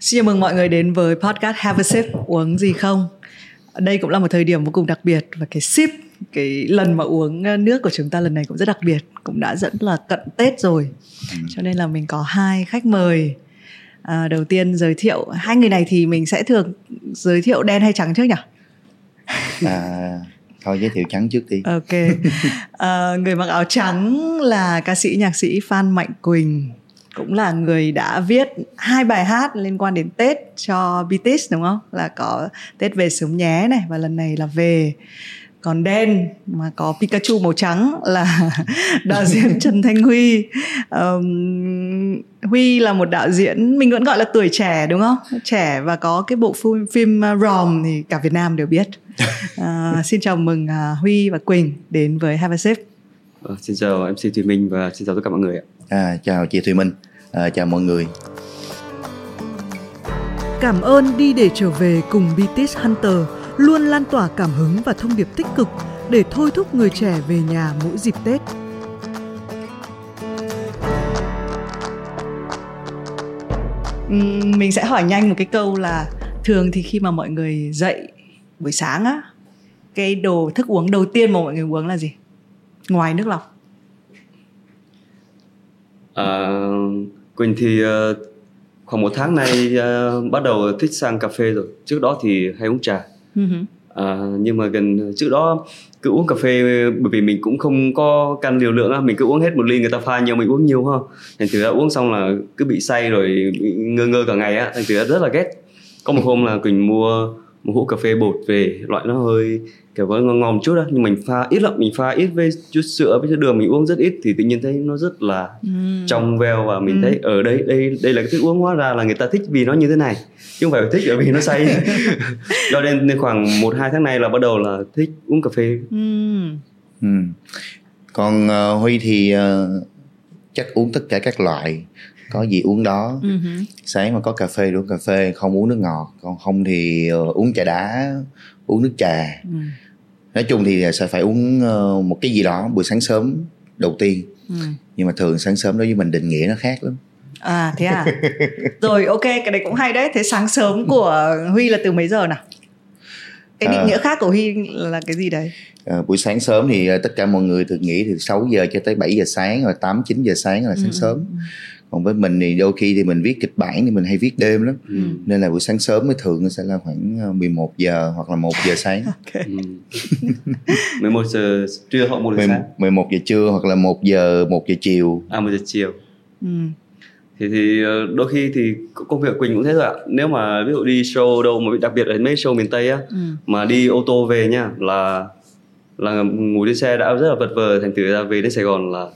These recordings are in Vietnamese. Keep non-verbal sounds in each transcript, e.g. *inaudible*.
Xin chào mừng mọi người đến với podcast Have a Sip uống gì không. Đây cũng là một thời điểm vô cùng đặc biệt và cái sip cái lần mà uống ờ, nước của chúng ta lần này cũng rất đặc biệt, cũng đã dẫn là cận Tết rồi. Ừ. Cho nên là mình có hai khách mời. À, đầu tiên giới thiệu hai người này thì mình sẽ thường giới thiệu đen hay trắng trước nhỉ? À, thôi giới thiệu trắng trước đi. Ok. À, người mặc áo trắng là ca sĩ nhạc sĩ Phan Mạnh Quỳnh cũng là người đã viết hai bài hát liên quan đến Tết cho BTS đúng không? Là có Tết về sớm nhé này và lần này là về còn đen mà có Pikachu màu trắng là *laughs* đạo *laughs* diễn Trần Thanh Huy. Um, Huy là một đạo diễn mình vẫn gọi là tuổi trẻ đúng không? Trẻ và có cái bộ phim, phim uh, Rom thì cả Việt Nam đều biết. Uh, *laughs* xin chào mừng uh, Huy và Quỳnh đến với Have a Sip. Uh, xin chào MC Thùy Minh và xin chào tất cả mọi người ạ. À, chào chị Thùy Minh à, chào mọi người Cảm ơn đi để trở về cùng BTS Hunter luôn lan tỏa cảm hứng và thông điệp tích cực để thôi thúc người trẻ về nhà mỗi dịp Tết. Mình sẽ hỏi nhanh một cái câu là thường thì khi mà mọi người dậy buổi sáng á, cái đồ thức uống đầu tiên mà mọi người uống là gì? Ngoài nước lọc. À, Quỳnh thì uh, khoảng một tháng nay uh, bắt đầu thích sang cà phê rồi. Trước đó thì hay uống trà. Uh-huh. À, nhưng mà gần trước đó cứ uống cà phê bởi vì mình cũng không có căn liều lượng á mình cứ uống hết một ly người ta pha nhiều mình uống nhiều ha thành thử ra uống xong là cứ bị say rồi bị ngơ ngơ cả ngày á thành thử ra rất là ghét có một hôm là quỳnh mua một hũ cà phê bột về loại nó hơi kiểu có ngon ngon chút đó nhưng mình pha ít lắm mình pha ít với chút sữa với chút đường mình uống rất ít thì tự nhiên thấy nó rất là ừ. trong veo và mình ừ. thấy ở đây đây đây là cái thức uống hóa ra là người ta thích vì nó như thế này chứ không phải thích bởi vì nó say *laughs* cho nên, nên khoảng một hai tháng nay là bắt đầu là thích uống cà phê ừ. Ừ. còn uh, huy thì uh, chắc uống tất cả các loại có gì uống đó uh-huh. sáng mà có cà phê uống cà phê không uống nước ngọt còn không thì uh, uống trà đá uống nước trà uh-huh. Nói chung thì sẽ phải uống uh, một cái gì đó buổi sáng sớm đầu tiên. Uh-huh. nhưng mà thường sáng sớm đối với mình định nghĩa nó khác lắm. À thế à? Rồi ok cái đấy cũng hay đấy. Thế sáng sớm của huy là từ mấy giờ nào? Cái định à, nghĩa khác của huy là cái gì đấy? À, buổi sáng sớm thì tất cả mọi người thường nghĩ từ 6 giờ cho tới 7 giờ sáng rồi 8 9 giờ sáng là sáng ừ. sớm còn với mình thì đôi khi thì mình viết kịch bản thì mình hay viết đêm lắm ừ. nên là buổi sáng sớm mới thường nó sẽ là khoảng 11 ờ, giờ hoặc là 1 giờ sáng *laughs* okay. ừ. *laughs* 11 giờ trưa hoặc 1 giờ sáng 11 giờ trưa hoặc là 1 giờ 1 giờ chiều à 1 giờ chiều ừ. thì thì ờ, đôi khi thì công việc Quỳnh cũng thế thôi ạ nếu mà ví dụ đi show đâu mà đặc biệt là mấy show miền Tây á ừ. mà đi ô tô về nha là là ngủ trên xe đã rất là vật vờ thành thử ra về đến Sài Gòn là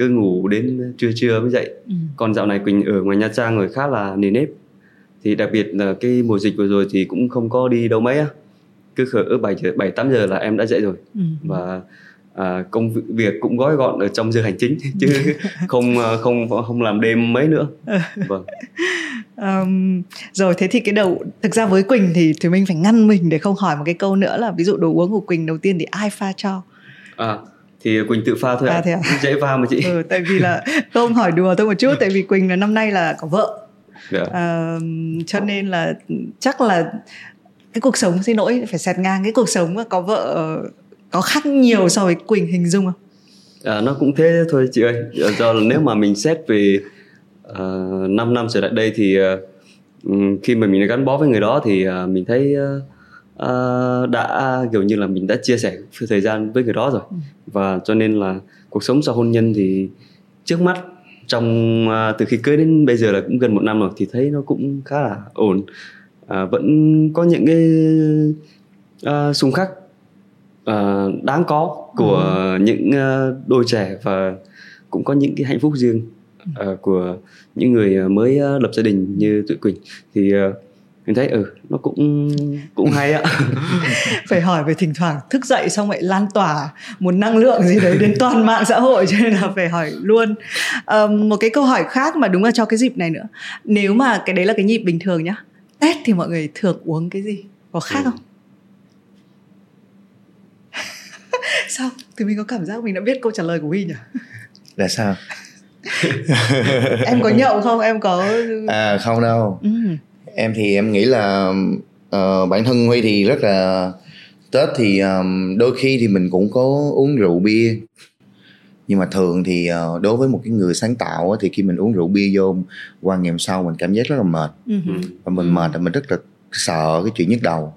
cứ ngủ đến trưa trưa mới dậy. Ừ. còn dạo này quỳnh ở ngoài nha trang rồi khá là nề nếp. Thì đặc biệt là cái mùa dịch vừa rồi thì cũng không có đi đâu mấy á. Cứ khởi bảy bảy tám giờ là em đã dậy rồi. Ừ. và à, công việc cũng gói gọn ở trong giờ hành chính *laughs* chứ không à, không không làm đêm mấy nữa. *laughs* Vâng. Um, rồi thế thì cái đầu thực ra với quỳnh thì thì mình phải ngăn mình để không hỏi một cái câu nữa là ví dụ đồ uống của quỳnh đầu tiên thì ai pha cho? À thì quỳnh tự pha thôi à, à? *laughs* dễ pha mà chị ừ, tại vì là *laughs* không hỏi đùa thôi một chút tại vì quỳnh là năm nay là có vợ yeah. Dạ. à, cho nên là chắc là cái cuộc sống xin lỗi phải xẹt ngang cái cuộc sống có vợ có khác nhiều so với quỳnh hình dung không à, nó cũng thế thôi chị ơi do là nếu mà mình xét về uh, 5 năm trở lại đây thì uh, khi mà mình gắn bó với người đó thì uh, mình thấy uh, uh, đã kiểu như là mình đã chia sẻ thời gian với người đó rồi ừ. và cho nên là cuộc sống sau hôn nhân thì trước mắt trong uh, từ khi cưới đến bây giờ là cũng gần một năm rồi thì thấy nó cũng khá là ổn uh, vẫn có những cái uh, xung khắc uh, đáng có của ừ. những uh, đôi trẻ và cũng có những cái hạnh phúc riêng uh, của những người mới uh, lập gia đình như tụi Quỳnh thì uh, mình thấy ừ nó cũng cũng hay ạ *laughs* phải hỏi về thỉnh thoảng thức dậy xong lại lan tỏa một năng lượng gì đấy đến toàn mạng xã hội cho nên là phải hỏi luôn. Um, một cái câu hỏi khác mà đúng là cho cái dịp này nữa. Nếu mà cái đấy là cái nhịp bình thường nhá tết thì mọi người thường uống cái gì? Có khác ừ. không? *laughs* Sao? Thì mình có cảm giác mình đã biết câu trả lời của huy nhỉ? Là sao? *laughs* Em có nhậu không? Em có à không đâu. Ừ em thì em nghĩ là uh, bản thân huy thì rất là tết thì um, đôi khi thì mình cũng có uống rượu bia. Nhưng mà thường thì uh, đối với một cái người sáng tạo thì khi mình uống rượu bia vô qua ngày hôm sau mình cảm giác rất là mệt. Uh-huh. và mình uh-huh. mệt là mình rất là sợ cái chuyện nhức đầu.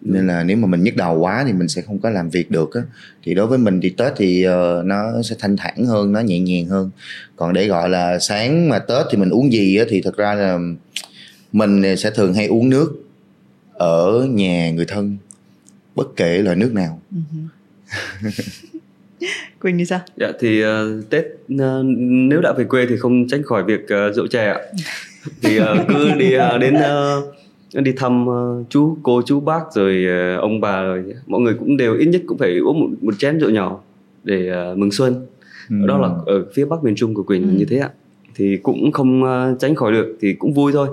Nên là nếu mà mình nhức đầu quá thì mình sẽ không có làm việc được á. Thì đối với mình thì tết thì uh, nó sẽ thanh thản hơn nó nhẹ nhàng hơn. Còn để gọi là sáng mà tết thì mình uống gì á thì thật ra là mình sẽ thường hay uống nước ở nhà người thân bất kể loại nước nào *laughs* Quỳnh như sao? Dạ thì uh, Tết uh, nếu đã về quê thì không tránh khỏi việc uh, rượu chè ạ. *laughs* thì uh, cứ đi uh, đến uh, đi thăm uh, chú cô chú bác rồi uh, ông bà rồi mọi người cũng đều ít nhất cũng phải uống một, một chén rượu nhỏ để uh, mừng xuân. Ừ. Đó là ở phía bắc miền Trung của Quỳnh ừ. như thế ạ. Thì cũng không uh, tránh khỏi được thì cũng vui thôi.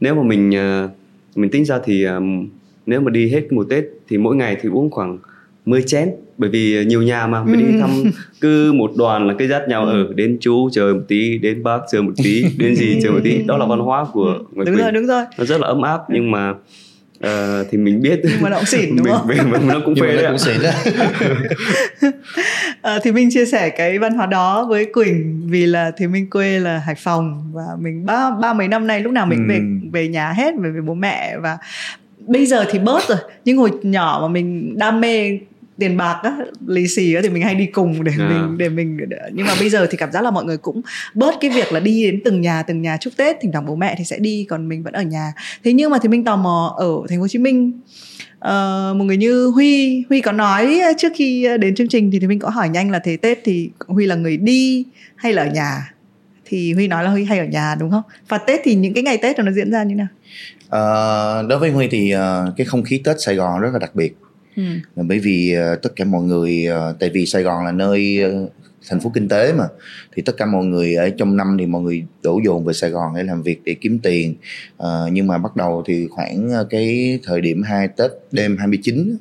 Nếu mà mình uh, mình tính ra thì um, nếu mà đi hết một Tết thì mỗi ngày thì uống khoảng 10 chén bởi vì nhiều nhà mà mình đi ừ. thăm cứ một đoàn là cái dắt nhau ở ừ, đến chú chờ một tí đến bác chờ một tí đến gì chờ một tí đó là văn hóa của người đúng Quỳnh. rồi đúng rồi nó rất là ấm áp nhưng mà uh, thì mình biết nhưng mà nó cũng xỉn đúng không? mình, mình, nó cũng phê đấy cũng xỉn à, *laughs* thì mình chia sẻ cái văn hóa đó với Quỳnh vì là thì mình quê là Hải Phòng và mình ba ba mấy năm nay lúc nào mình ừ. về về nhà hết về với bố mẹ và bây giờ thì bớt rồi nhưng hồi nhỏ mà mình đam mê tiền bạc á lì xì á thì mình hay đi cùng để à. mình để mình nhưng mà bây giờ thì cảm giác là mọi người cũng bớt cái việc là đi đến từng nhà từng nhà chúc tết thỉnh thoảng bố mẹ thì sẽ đi còn mình vẫn ở nhà. Thế nhưng mà thì mình tò mò ở thành phố hồ chí minh. Uh, một người như huy huy có nói trước khi đến chương trình thì, thì mình có hỏi nhanh là thế tết thì huy là người đi hay là ở nhà? Thì huy nói là huy hay ở nhà đúng không? Và tết thì những cái ngày tết nó diễn ra như nào? Uh, đối với huy thì uh, cái không khí tết sài gòn rất là đặc biệt ừ. bởi vì uh, tất cả mọi người uh, tại vì sài gòn là nơi uh, thành phố kinh tế mà thì tất cả mọi người ở trong năm thì mọi người đổ dồn về Sài Gòn để làm việc để kiếm tiền à, nhưng mà bắt đầu thì khoảng cái thời điểm hai Tết đêm 29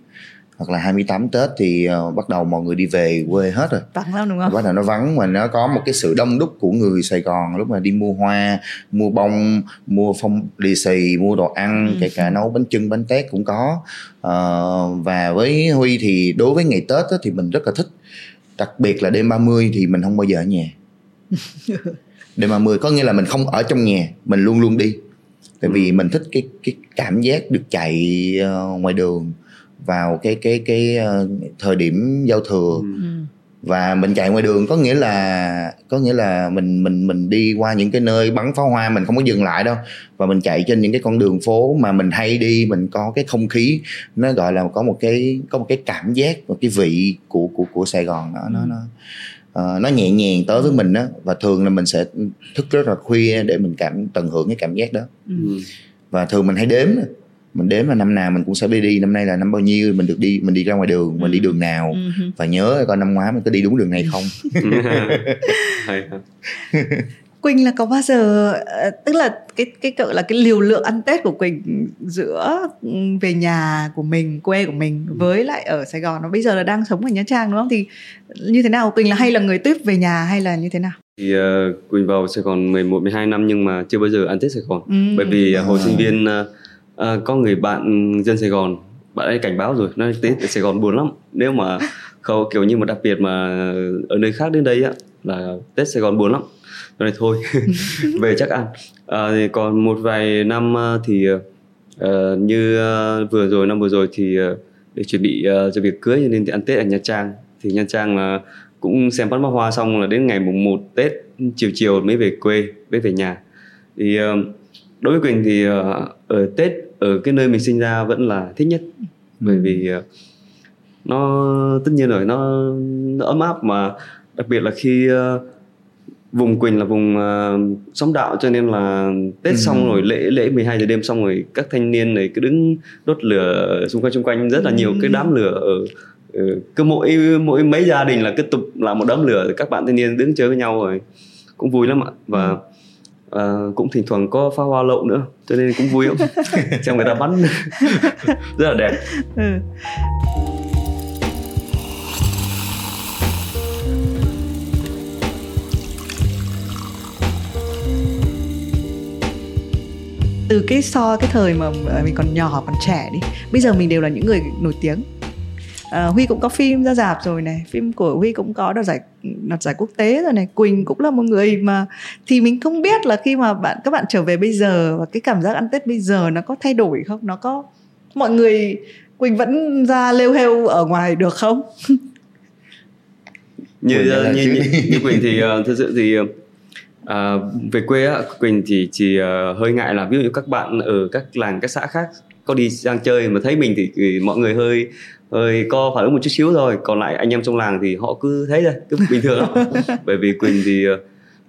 hoặc là 28 Tết thì uh, bắt đầu mọi người đi về quê hết rồi. Vắng lắm đúng không? Bắt đầu nó vắng mà nó có một cái sự đông đúc của người Sài Gòn lúc mà đi mua hoa mua bông mua phong lì xì mua đồ ăn ừ. kể cả nấu bánh trưng bánh tét cũng có. Uh, và với Huy thì đối với ngày Tết á, thì mình rất là thích. Đặc biệt là đêm 30 thì mình không bao giờ ở nhà. *laughs* Đêm 30 có nghĩa là mình không ở trong nhà mình luôn luôn đi. Tại vì mình thích cái cái cảm giác được chạy uh, ngoài đường vào cái cái cái uh, thời điểm giao thừa. Ừ. và mình chạy ngoài đường có nghĩa là có nghĩa là mình mình mình đi qua những cái nơi bắn pháo hoa mình không có dừng lại đâu. Và mình chạy trên những cái con đường phố mà mình hay đi mình có cái không khí nó gọi là có một cái có một cái cảm giác một cái vị của của của Sài Gòn đó, nó nó uh, nó nhẹ nhàng tới với mình đó và thường là mình sẽ thức rất là khuya để mình cảm tận hưởng cái cảm giác đó. Ừ. và thường mình hay đếm mình đếm là năm nào mình cũng sẽ đi đi. Năm nay là năm bao nhiêu mình được đi mình đi ra ngoài đường mình đi ừ. đường nào? Ừ. và nhớ coi năm ngoái mình có đi đúng đường này không? *laughs* *laughs* Quỳnh là có bao giờ ờ, tức là cái cái cỡ là cái liều lượng ăn Tết của Quỳnh giữa ừ, về nhà của mình quê của mình ừ. với lại ở Sài Gòn nó bây giờ là đang sống ở Nha Trang đúng không? Thì như thế nào? Quỳnh là hay là người tuyết về nhà hay là như thế nào? Thì uh, Quỳnh vào Sài Gòn 11 12 năm nhưng mà chưa bao giờ ăn Tết Sài Gòn. Ừ. bởi vì uh, hồi sinh viên uh, Ờ, có người bạn dân Sài Gòn bạn ấy cảnh báo rồi nói Tết Sài Gòn buồn lắm. Nếu mà không kiểu như mà đặc biệt mà ở nơi khác đến đây á là Tết Sài Gòn buồn lắm. Nói thôi *laughs* về chắc ăn à, ờ, thì còn một vài năm ờ, thì uh, như uh, vừa rồi năm vừa rồi thì uh, để chuẩn bị uh, cho việc cưới nên thì ăn Tết ở Nha Trang. Thì Nha Trang là uh, cũng xem bắn pháo hoa xong là đến ngày mùng 1 Tết chiều chiều mới về quê mới về nhà. Thì uh, đối với Quỳnh thì uh, ở Tết ở cái nơi mình sinh ra vẫn là thích nhất bởi ừ. vì uh, nó tất nhiên rồi nó, nó ấm áp mà đặc biệt là khi uh, vùng Quỳnh là vùng uh, xóm đạo cho nên là Tết ừ. xong rồi lễ lễ 12 giờ đêm xong rồi các thanh niên này cứ đứng đốt lửa xung quanh xung quanh rất là nhiều ừ. cái đám lửa ở cứ mỗi mỗi mấy gia đình là cứ tục là một đám lửa các bạn thanh niên đứng chơi với nhau rồi cũng vui lắm ạ và uh, cũng thỉnh thoảng có pháo hoa lậu nữa cho nên cũng vui lắm. *laughs* Xem người ta bắn. *laughs* Rất là đẹp. Ừ. từ cái so cái thời mà mình còn nhỏ còn trẻ đi bây giờ mình đều là những người nổi tiếng à, huy cũng có phim ra rạp rồi này. Phim của huy cũng có đoạt giải đoạt giải quốc tế rồi này. Quỳnh cũng là một người mà thì mình không biết là khi mà bạn các bạn trở về bây giờ và cái cảm giác ăn tết bây giờ nó có thay đổi không? Nó có mọi người quỳnh vẫn ra lêu hêu ở ngoài được không? *laughs* Như như, như, như, như quỳnh thì uh, thực sự thì uh, về quê á quỳnh thì chỉ uh, hơi ngại là ví dụ như các bạn ở các làng các xã khác có đi sang chơi mà thấy mình thì, thì mọi người hơi hơi có phản ứng một chút xíu thôi còn lại anh em trong làng thì họ cứ thấy thôi cứ bình thường. Lắm *laughs* bởi vì quỳnh thì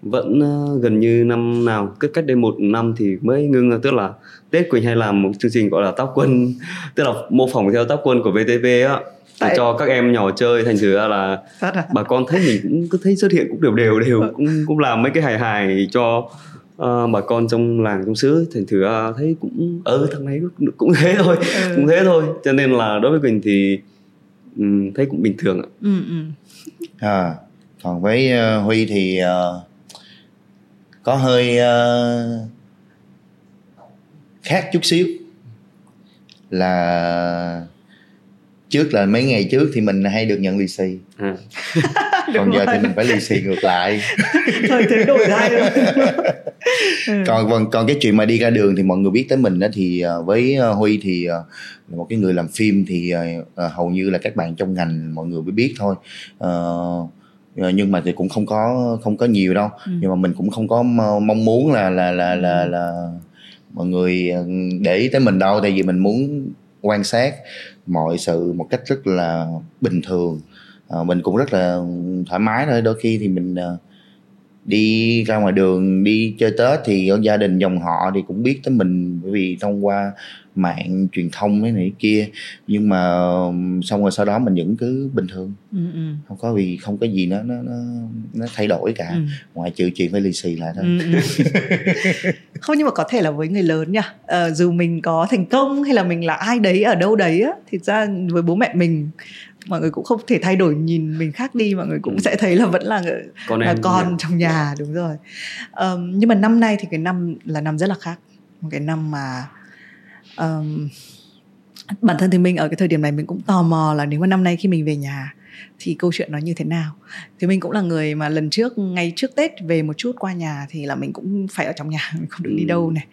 vẫn gần như năm nào cứ cách đây một năm thì mới ngưng tức là tết quỳnh hay làm một chương trình gọi là táo quân *laughs* tức là mô phỏng theo táo quân của vtv á. Tại... cho các em nhỏ chơi thành thử ra là à? bà con thấy mình cũng cứ thấy xuất hiện cũng đều đều đều cũng cũng làm mấy cái hài hài cho uh, bà con trong làng trong xứ thành thử ra thấy cũng ở ừ, thằng này cũng, cũng thế thôi ừ. cũng thế thôi cho nên là đối với mình thì um, thấy cũng bình thường ạ ừ, ừ. à còn với uh, huy thì uh, có hơi uh, khác chút xíu là trước là mấy ngày trước thì mình hay được nhận lì xì à. *laughs* còn giờ thì mình phải lì xì ngược lại. *laughs* Thời thế đổi thay *laughs* còn còn còn cái chuyện mà đi ra đường thì mọi người biết tới mình đó thì ờ, với ờ, huy thì ờ, một cái người làm phim thì hầu như là các bạn trong ngành mọi người mới biết thôi. Uh, nhưng mà thì cũng không có không có nhiều đâu. Ừ. nhưng mà mình cũng không có mong muốn là là là là là mọi người để ý tới mình đâu. Tại vì mình muốn quan sát mọi sự một cách rất là bình thường à, mình cũng rất là thoải mái thôi. Đôi khi thì mình uh, đi ra ngoài đường đi chơi tết thì gia đình dòng họ thì cũng biết tới mình. Bởi vì thông qua mạng truyền thông cái này kia. Nhưng mà xong rồi sau đó mình vẫn cứ bình thường. Ừ, ừ. không có vì không có gì nó nó nó, nó thay đổi cả. Ừ. ngoài trừ chuyện phải lì xì lại thôi. Ừ, ừ. *laughs* không nhưng mà có thể là với người lớn nha. Ờ, dù mình có thành công hay là mình là ai đấy ở đâu đấy á thì ra với bố mẹ mình mọi người cũng không thể thay đổi nhìn mình khác đi mọi người cũng ừ. sẽ thấy là vẫn là con, là con trong nhà đúng rồi. Um, nhưng mà năm nay thì cái năm là năm rất là khác. Một cái năm mà um, bản thân thì mình ở cái thời điểm này mình cũng tò mò là nếu mà năm nay khi mình về nhà thì câu chuyện nó như thế nào? Thì mình cũng là người mà lần trước ngay trước tết về một chút qua nhà thì là mình cũng phải ở trong nhà *laughs* mình không được đi đâu ừ. này.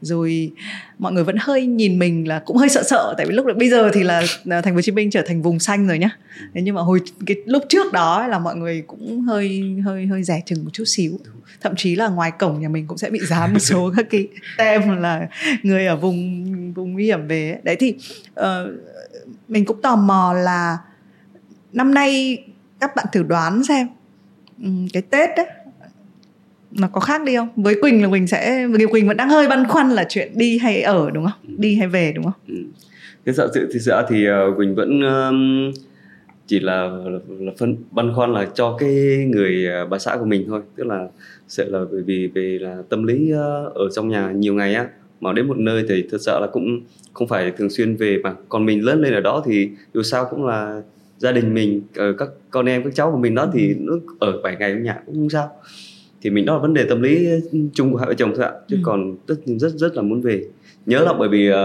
Rồi mọi người vẫn hơi nhìn mình là cũng hơi sợ sợ tại vì lúc bây giờ thì là thành phố hồ chí minh trở thành vùng xanh rồi nhá. Thế nhưng mà hồi cái lúc trước đó là mọi người cũng hơi hơi hơi rẻ chừng một chút xíu. Thậm chí là ngoài cổng nhà mình cũng sẽ bị dán một số *laughs* các cái tem là người ở vùng vùng nguy hiểm về đấy thì uh, mình cũng tò mò là năm nay các bạn thử đoán xem. Ừ, cái tết đấy nó có khác đi không? Với quỳnh là quỳnh sẽ vì quỳnh vẫn đang hơi băn khoăn là chuyện đi hay ở đúng không? Đi hay về đúng không? Ừ. cái sợ sự thì sợ thì uh, quỳnh vẫn um, chỉ là, là, là phân băn khoăn là cho cái người uh, bà xã của mình thôi. Tức là sợ là bởi vì về là tâm lý uh, ở trong nhà nhiều ngày á mà đến một nơi thì thật sợ là cũng không phải thường xuyên về mà. Còn mình lớn lên ở đó thì dù sao cũng là gia đình mình ờ, các con em các cháu của mình đó thì nó ở 7 ngày ở nhà cũng không sao thì mình đó là vấn đề tâm lý chung của hai vợ chồng thôi ạ chứ ừ. còn rất rất rất là muốn về nhớ là bởi vì uh,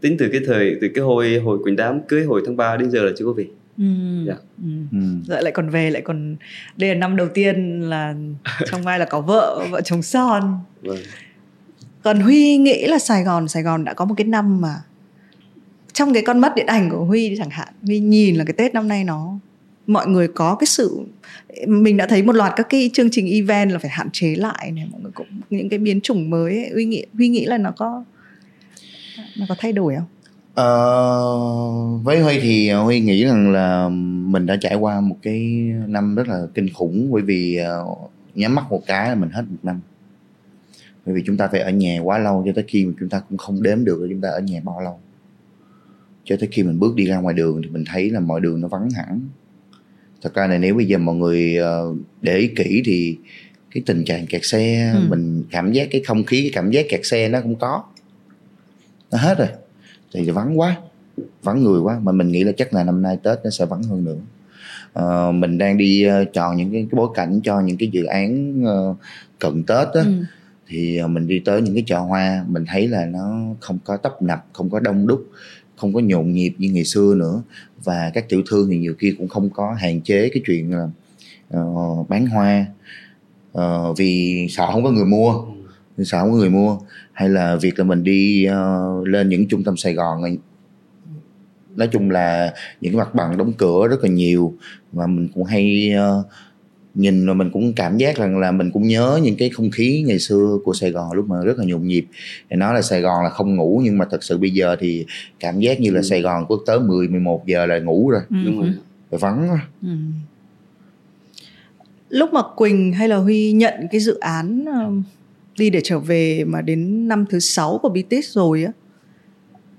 tính từ cái thời từ cái hồi hồi quỳnh đám cưới hồi tháng 3 đến giờ là chưa có về Ừ. Yeah. Dạ. Ừ. Ừ. Dạ lại còn về lại còn đây là năm đầu tiên là *laughs* trong vai là có vợ vợ chồng son vâng. còn huy nghĩ là sài gòn sài gòn đã có một cái năm mà trong cái con mắt điện ảnh của huy chẳng hạn huy nhìn là cái tết năm nay nó mọi người có cái sự mình đã thấy một loạt các cái chương trình event là phải hạn chế lại này mọi người cũng những cái biến chủng mới ấy, huy nghĩ huy nghĩ là nó có nó có thay đổi không? Ờ, với Huy thì Huy nghĩ rằng là mình đã trải qua một cái năm rất là kinh khủng bởi vì ờ, nhắm mắt một cái là mình hết một năm. Bởi vì chúng ta phải ở nhà quá lâu cho tới khi mà chúng ta cũng không đếm được là chúng ta ở nhà bao lâu cho tới khi mình bước đi ra ngoài đường thì mình thấy là mọi đường nó vắng hẳn. Thật ra là nếu bây giờ mọi người ờ, để ý kỹ thì cái tình trạng kẹt xe ừ. mình cảm giác cái không khí cái cảm giác kẹt xe nó không có. Nó hết rồi. Thì vắng quá vắng người quá. Mà mình nghĩ là chắc là năm nay tết nó sẽ vắng hơn nữa. Uh, mình đang đi uh, chọn những cái, cái bối cảnh cho những cái dự án uh, cận tết đó ừ. thì ờ, mình đi tới những cái chợ hoa mình thấy là nó không có tấp nập không có đông đúc không có nhộn nhịp như ngày xưa nữa. Và các tiểu thương thì nhiều khi cũng không có hạn chế cái chuyện là uh, bán hoa uh, vì sợ không có người mua. Sợ không có người mua. Hay là việc là mình đi uh, lên những trung tâm Sài Gòn nói chung là những mặt bằng đóng cửa rất là nhiều. Và mình cũng hay uh, nhìn rồi mình cũng cảm giác rằng là mình cũng nhớ những cái không khí ngày xưa của Sài Gòn lúc mà rất là nhộn nhịp thì nói là Sài Gòn là không ngủ nhưng mà thật sự bây giờ thì cảm giác như là ừ. Sài Gòn có tới 10 11 giờ là ngủ rồi ừ. đúng rồi vắng rồi. Ừ. lúc mà Quỳnh hay là Huy nhận cái dự án đi để trở về mà đến năm thứ sáu của BTS rồi á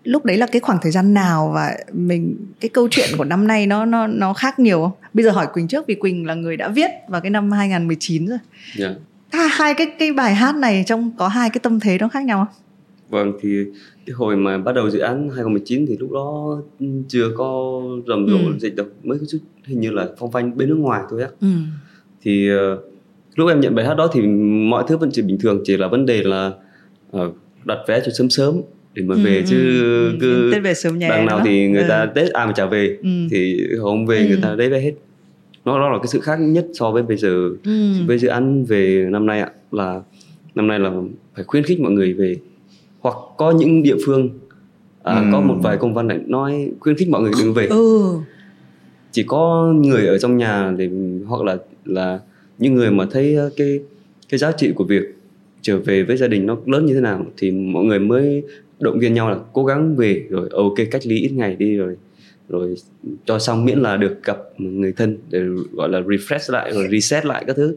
lúc đấy là cái khoảng thời gian nào và mình cái câu chuyện của năm nay nó nó nó khác nhiều không? Bây giờ hỏi Quỳnh trước vì Quỳnh là người đã viết vào cái năm 2019 rồi. Yeah. Dạ. Hai cái cái bài hát này trong có hai cái tâm thế nó khác nhau không? Vâng thì cái hồi mà bắt đầu dự án 2019 thì lúc đó chưa có rầm rộ ừ. dịch đâu mới chút hình như là phong phanh bên nước ngoài thôi á. Ừ. Thì uh, lúc em nhận bài hát đó thì mọi thứ vẫn chỉ bình thường chỉ là vấn đề là uh, đặt vé cho sớm sớm để mà về ừ, chứ ừ, cứ Tết về sớm nhà đằng nào thì người ừ. ta Tết ai mà trả về ừ. thì không về ừ. người ta đấy về hết nó đó là cái sự khác nhất so với bây giờ ừ. với dự án về năm nay ạ là năm nay là phải khuyến khích mọi người về hoặc có những địa phương à, ừ. có một vài công văn này nói khuyến khích mọi người đừng về ừ. chỉ có người ở trong nhà để hoặc là là những người mà thấy cái cái giá trị của việc trở về với gia đình nó lớn như thế nào thì mọi người mới động viên nhau là cố gắng về rồi ok cách ly ít ngày đi rồi rồi cho xong miễn là được gặp người thân để gọi là refresh lại rồi reset lại các thứ.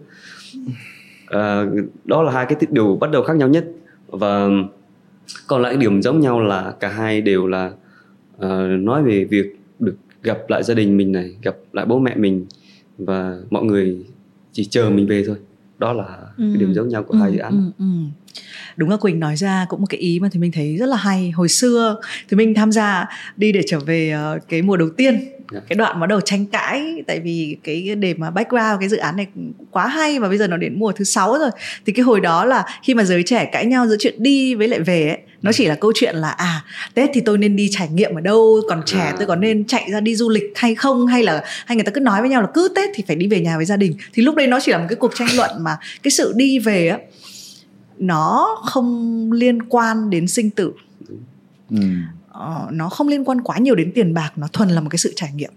À, đó là hai cái điều bắt đầu khác nhau nhất. Và còn lại điểm giống nhau là cả hai đều là uh, nói về việc được gặp lại gia đình mình này gặp lại bố mẹ mình và mọi người chỉ chờ mình về thôi đó là ừ. cái điểm giống nhau của ừ, hai dự án ừ, ừ đúng là quỳnh nói ra cũng một cái ý mà thì mình thấy rất là hay hồi xưa thì mình tham gia đi để trở về uh, cái mùa đầu tiên yeah. Dạ. cái đoạn bắt đầu tranh cãi tại vì cái để mà background cái dự án này quá hay và bây giờ nó đến mùa thứ sáu rồi thì cái hồi đó là khi mà giới trẻ cãi nhau giữa chuyện đi với lại về ấy nó chỉ là câu chuyện là à tết thì tôi nên đi trải nghiệm ở đâu còn trẻ à. tôi có nên chạy ra đi du lịch hay không hay là hay người ta cứ nói với nhau là cứ tết thì phải đi về nhà với gia đình thì lúc đấy nó chỉ là một cái cuộc tranh luận mà cái sự đi về á nó không liên quan đến sinh tử ừ. ờ, nó không liên quan quá nhiều đến tiền bạc nó thuần là một cái sự trải nghiệm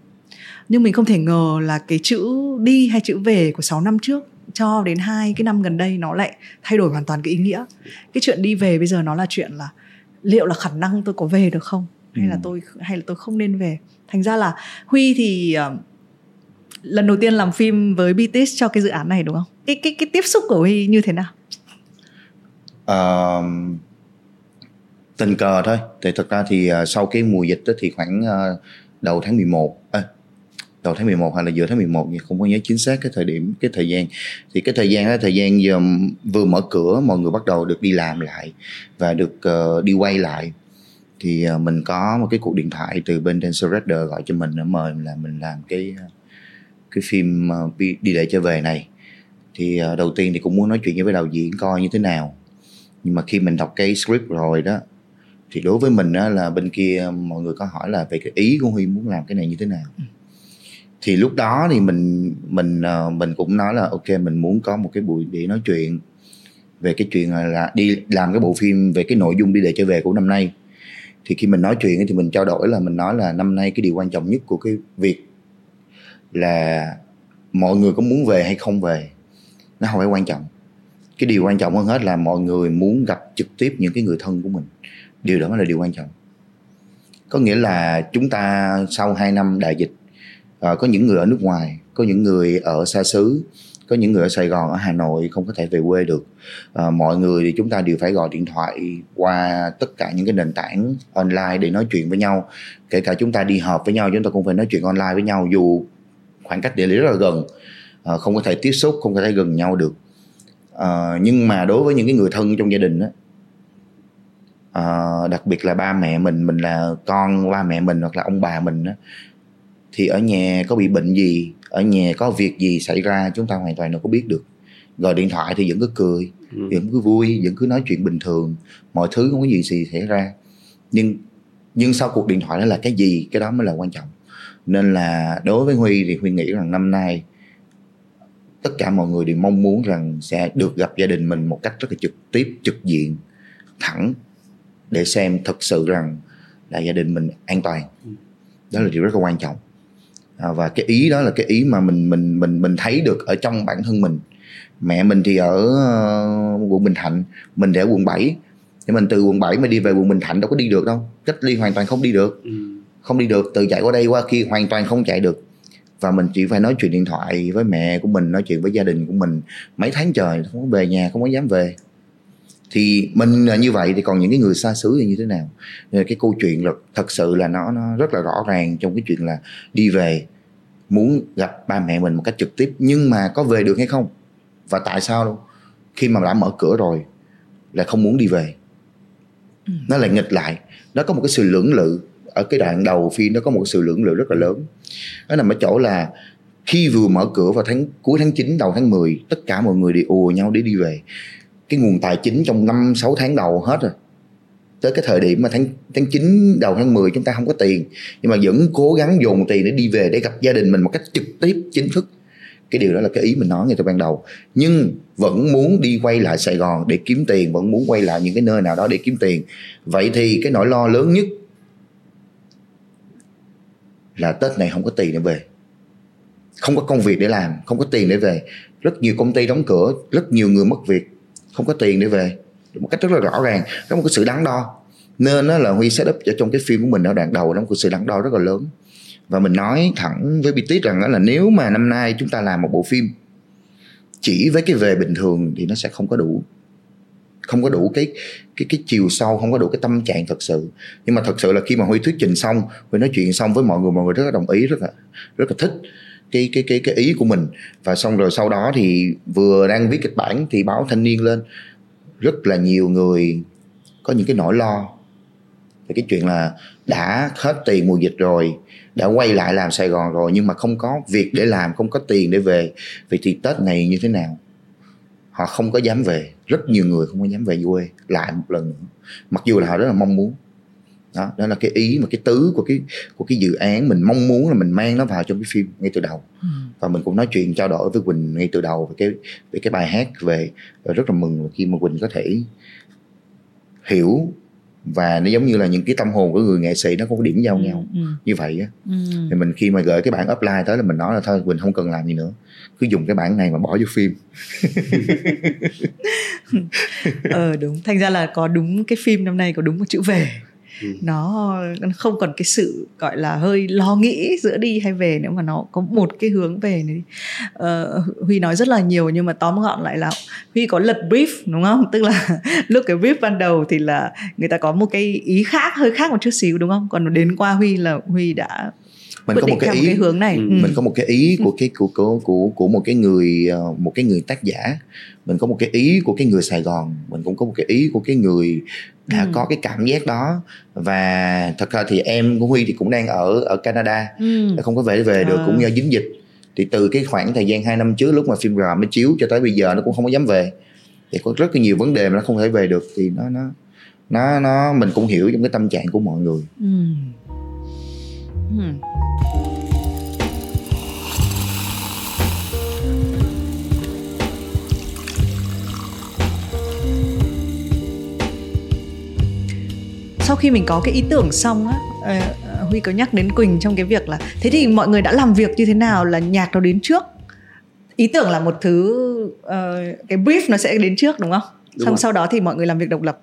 nhưng mình không thể ngờ là cái chữ đi hay chữ về của 6 năm trước cho đến hai cái năm gần đây nó lại thay đổi hoàn toàn cái ý nghĩa. Cái chuyện đi về bây giờ nó là chuyện là liệu là khả năng tôi có về được không? Hay ừ. là tôi hay là tôi không nên về? Thành ra là huy thì uh, lần đầu tiên làm phim với BTS cho cái dự án này đúng không? Cái cái cái tiếp xúc của huy như thế nào? Uh, tình cờ thôi. Thì thật ra thì uh, sau cái mùa dịch đó thì khoảng uh, đầu tháng 11 à, đầu tháng 11 hay là giữa tháng 11 thì không có nhớ chính xác cái thời điểm cái thời gian. Thì cái thời gian đó thời gian giờ vừa mở cửa mọi người bắt đầu được đi làm lại và được uh, đi quay lại. Thì uh, mình có một cái cuộc điện thoại từ bên Dancer Redder gọi cho mình để mời là mình làm cái ờ, cái phim uh, đi để trở về này. Thì uh, đầu tiên thì cũng muốn nói chuyện với đạo diễn coi như thế nào. Nhưng mà khi mình đọc cái script rồi đó thì đối với mình đó là bên kia mọi người có hỏi là về cái ý của huy muốn làm cái này như thế nào. Ừ thì lúc đó thì mình mình ờ, mình cũng nói là, ok, mình muốn có một cái buổi để nói chuyện về cái chuyện là đi làm cái bộ phim về cái nội dung đi để trở về của năm nay. Thì khi mình nói chuyện thì mình trao đổi là mình nói là năm nay cái điều quan trọng nhất của cái việc là mọi người có muốn về hay không về. Nó không phải quan trọng. Cái điều quan trọng hơn hết là mọi người muốn gặp trực tiếp những cái người thân của mình. Điều đó mới là điều quan trọng. Có nghĩa là chúng ta sau 2 năm đại dịch à, có những người ở nước ngoài có những người ở xa xứ có những người ở Sài Gòn ở Hà Nội không có thể về quê được. À, mọi người thì chúng ta đều phải gọi điện thoại qua tất cả những cái nền tảng online để nói chuyện với nhau. Kể cả chúng ta đi họp với nhau chúng ta cũng phải nói chuyện online với nhau dù khoảng cách địa lý rất là gần. À, không có thể tiếp xúc không có thể gần nhau được. À, nhưng mà đối với những cái người thân trong gia đình á à, đặc biệt là ba mẹ mình mình là con ba mẹ mình hoặc là ông bà mình á thì ở nhà có bị bệnh gì ở nhà có việc gì xảy ra chúng ta hoàn toàn đâu có biết được. Gọi điện thoại thì vẫn cứ cười ừ. vẫn cứ vui vẫn cứ nói chuyện bình thường. Mọi thứ không có gì gì xảy ra. Nhưng nhưng sau cuộc điện thoại đó là cái gì cái đó mới là quan trọng. Nên là đối với huy thì huy nghĩ rằng năm nay tất cả mọi người đều mong muốn rằng sẽ được gặp gia đình mình một cách rất là trực tiếp trực diện thẳng để xem thật sự rằng là gia đình mình an toàn. Đó là điều rất là quan trọng à, và cái ý đó là cái ý mà mình mình mình mình thấy được ở trong bản thân mình. Mẹ mình thì ở uh, quận Bình Thạnh mình thì ở quận 7 thì mình từ quận 7 mà đi về quận Bình Thạnh đâu có đi được đâu. Cách ly hoàn toàn không đi được. Ừ. không đi được từ chạy qua đây qua kia hoàn toàn không chạy được. Và mình chỉ phải nói chuyện điện thoại với mẹ của mình nói chuyện với gia đình của mình. Mấy tháng trời không có về nhà không có dám về thì mình là như vậy thì còn những cái người xa xứ thì như thế nào? Nên cái câu chuyện là thật sự là nó nó rất là rõ ràng trong cái chuyện là đi về muốn gặp ba mẹ mình một cách trực tiếp nhưng mà có về được hay không? Và tại sao đâu khi mà đã mở cửa rồi là không muốn đi về. Ừ. nó lại nghịch lại. Nó có một cái sự lưỡng lự. Ở cái đoạn đầu phim nó có một sự lưỡng lự rất là lớn. Nó nằm ở chỗ là khi vừa mở cửa vào tháng cuối tháng 9 đầu tháng 10 tất cả mọi người đi ùa nhau để đi về cái nguồn tài chính trong năm, sáu tháng đầu hết rồi. Tới cái thời điểm mà tháng tháng 9 đầu tháng 10 chúng ta không có tiền, nhưng mà vẫn cố gắng dồn tiền để đi về để gặp gia đình mình một cách trực tiếp, chính thức. Cái điều đó là cái ý mình nói ngay từ ban đầu. Nhưng vẫn muốn đi quay lại Sài Gòn để kiếm tiền, vẫn muốn quay lại những cái nơi nào đó để kiếm tiền. Vậy thì cái nỗi lo lớn nhất là Tết này không có tiền để về. Không có công việc để làm, không có tiền để về. Rất nhiều công ty đóng cửa, rất nhiều người mất việc không có tiền để về. Một cách rất là rõ ràng, có một cái sự đắn đo. Nên đó là huy setup cho trong cái phim của mình ở đoạn đầu nó có sự đắn đo rất là lớn. Và mình nói thẳng với BTS rằng đó là nếu mà năm nay chúng ta làm một bộ phim chỉ với cái về bình thường thì nó sẽ không có đủ. Không có đủ cái cái cái chiều sâu, không có đủ cái tâm trạng thật sự. Nhưng mà thật sự là khi mà huy thuyết trình xong, huy nói chuyện xong với mọi người mọi người rất là đồng ý, rất là rất là thích cái cái cái cái ý của mình. Và xong rồi sau đó thì vừa đang viết kịch bản thì báo thanh niên lên. Rất là nhiều người có những cái nỗi lo về cái chuyện là đã hết tiền mùa dịch rồi, đã quay lại làm Sài Gòn rồi nhưng mà không có việc để làm, không có tiền để về. Vậy thì Tết này như thế nào? Họ không có dám về. Rất nhiều người không có dám về quê lại một lần nữa. Mặc dù là họ rất là mong muốn đó đó là cái ý mà cái tứ của cái của cái dự án mình mong muốn là mình mang nó vào trong cái phim ngay từ đầu ừ. và mình cũng nói chuyện trao đổi với quỳnh ngay từ đầu về cái về cái bài hát về rất là mừng khi mà quỳnh có thể hiểu và nó giống như là những cái tâm hồn của người nghệ sĩ nó có điểm giao ừ, nhau ừ. như vậy á ừ. thì mình khi mà gửi cái bản upline tới là mình nói là thôi quỳnh không cần làm gì nữa cứ dùng cái bản này mà bỏ vô phim *laughs* ờ đúng thành ra là có đúng cái phim năm nay có đúng một chữ về ừ. nó không còn cái sự gọi là hơi lo nghĩ giữa đi hay về nữa mà nó có một cái hướng về này uh, huy nói rất là nhiều nhưng mà tóm gọn lại là huy có lật brief đúng không? *laughs* Tức là lúc cái brief ban đầu thì là người ta có một cái ý khác hơi khác một chút xíu đúng không? Còn đến qua huy là huy đã mình có một cái ý một cái hướng này. Ừ. mình có một cái ý của cái của của của của một cái người ờ, một cái người tác giả. Mình có một cái ý của cái người Sài Gòn. Mình cũng có một cái ý của cái người đã ừ. có cái cảm giác đó và thật ra thì em của Huy thì cũng đang ở ở Canada ừ. không có về về được à. cũng do dính dịch thì từ cái khoảng thời gian 2 năm trước lúc mà phim R mới chiếu cho tới bây giờ nó cũng không có dám về thì có rất là nhiều vấn đề mà nó không thể về được thì nó nó nó nó mình cũng hiểu trong cái tâm trạng của mọi người ừ. Ừ. sau khi mình có cái ý tưởng xong á uh, huy có nhắc đến quỳnh trong cái việc là thế thì mọi người đã làm việc như thế nào là nhạc nó đến trước ý tưởng là một thứ uh, cái brief nó sẽ đến trước đúng không đúng xong rồi. sau đó thì mọi người làm việc độc lập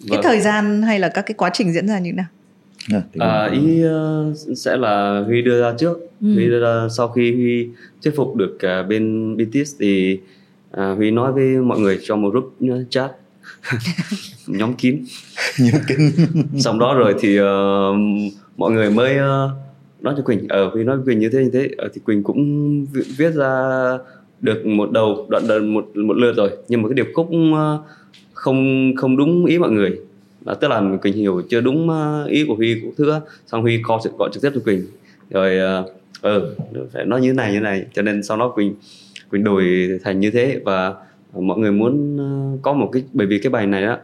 vâng. cái thời gian hay là các cái quá trình diễn ra như thế nào à, ý uh, sẽ là huy đưa ra trước ừ. huy đưa ra sau khi huy thuyết phục được uh, bên BTS thì uh, huy nói với mọi người trong một group chat *laughs* nhóm kín. *laughs* Nhóm kín. Xong đó rồi thì uh, mọi người mới uh, nói cho quỳnh. Ở uh, huy nói với quỳnh như thế như thế uh, thì quỳnh cũng viết ra được một đầu đoạn đoạn một một lượt rồi. Nhưng mà cái điệp khúc uh, không không đúng ý mọi người. Là tức là quỳnh hiểu chưa đúng uh, ý của huy của thưa xong huy call gọi trực tiếp cho quỳnh. Rồi uh, ừ phải nói như này như này. Cho nên sau đó quỳnh quỳnh đổi thành như thế. Và mọi người muốn uh, có một cái bởi vì cái bài này á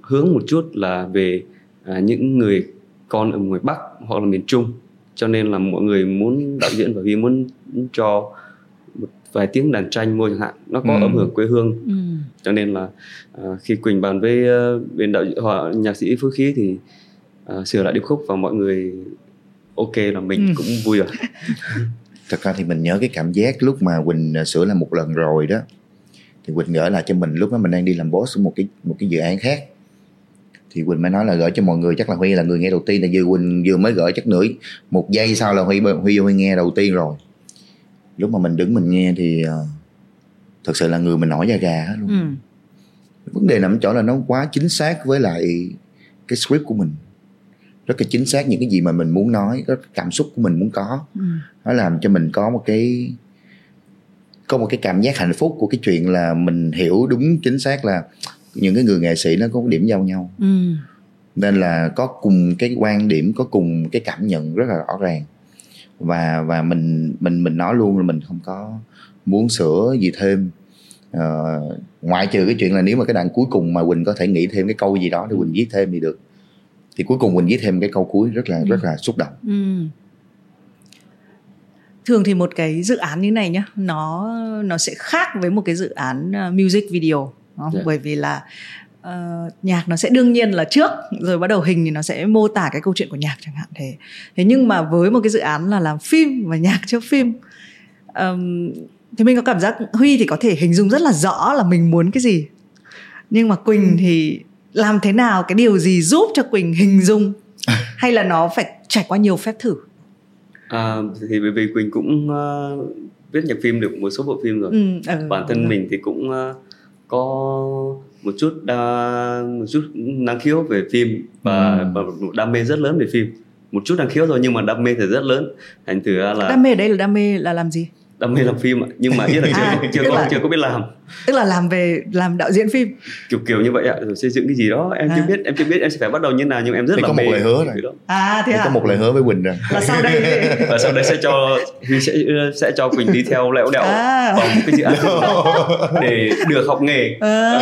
hướng một chút là về uh, những người con ở ngoài bắc hoặc là miền trung cho nên là mọi người muốn đạo diễn và vì muốn cho một vài tiếng đàn tranh mua chẳng hạn nó có ừ. âm hưởng quê hương ừ. cho nên là uh, khi quỳnh bàn với uh, bên đạo họ nhạc sĩ phước khí thì uh, sửa lại điệp khúc và mọi người ok là mình ừ. cũng vui rồi *laughs* thật ra thì mình nhớ cái cảm giác lúc mà quỳnh sửa lại một lần rồi đó thì quỳnh gửi lại cho mình lúc đó mình đang đi làm boss một cái một cái dự án khác. Thì quỳnh mới nói là gửi cho mọi người chắc là huy là người nghe đầu tiên là vừa quỳnh vừa mới gửi chắc nửa một giây sau là huy huy huy nghe đầu tiên rồi. Lúc mà mình đứng mình nghe thì uh, thật sự là người mình nổi da gà hết luôn. Ừ. vấn đề nằm chỗ là nó quá chính xác với lại cái script của mình. Rất là chính xác những cái gì mà mình muốn nói cái cảm xúc của mình muốn có. Ừ. nó làm cho mình có một cái có một cái cảm giác hạnh phúc của cái chuyện là mình hiểu đúng chính xác là những cái người nghệ sĩ nó có điểm giao nhau ừ. nên là có cùng cái quan điểm có cùng cái cảm nhận rất là rõ ràng và và mình mình mình nói luôn là mình không có muốn sửa gì thêm uh, ngoại trừ cái chuyện là nếu mà cái đoạn cuối cùng mà quỳnh có thể nghĩ thêm cái câu gì đó thì quỳnh viết thêm thì được thì cuối cùng quỳnh viết thêm cái câu cuối rất là ừ. rất là xúc động ừ. Thường thì một cái dự án như này nhá nó nó sẽ khác với một cái dự án uh, music video. Yeah. Dạ. bởi vì là uh, nhạc nó sẽ đương nhiên là trước rồi bắt đầu hình thì nó sẽ mô tả cái câu chuyện của nhạc chẳng hạn thế. Thế nhưng mà với một cái dự án là làm phim và nhạc cho phim um, thì mình có cảm giác huy thì có thể hình dung rất là rõ là mình muốn cái gì. Nhưng mà quỳnh thì làm thế nào cái điều gì giúp cho quỳnh hình dung? *laughs* Hay là nó phải trải qua nhiều phép thử à, thì bởi vì quỳnh cũng uh, viết nhạc phim được một số bộ phim rồi ừ, ừ, bản thân ừ. mình thì cũng uh, có một chút đa, một chút năng khiếu về phim và, ừ. và một đam mê rất lớn về phim một chút năng khiếu thôi nhưng mà đam mê thì rất lớn thành thử là đam mê ở đây là đam mê là làm gì đam mê làm phim ạ nhưng mà ý là chưa à, chưa có là, chưa có biết làm tức là làm về làm đạo diễn phim kiểu kiểu như vậy ạ rồi xây dựng cái gì đó em à. chưa biết em chưa biết em sẽ phải bắt đầu như nào nhưng em rất thì là có mê một lời hứa rồi đó. à thế à? có một lời hứa với quỳnh rồi và sau đây và sau đây sẽ cho Huy sẽ sẽ cho quỳnh đi theo lẽo đẽo à. vào một cái dự án để được học nghề à,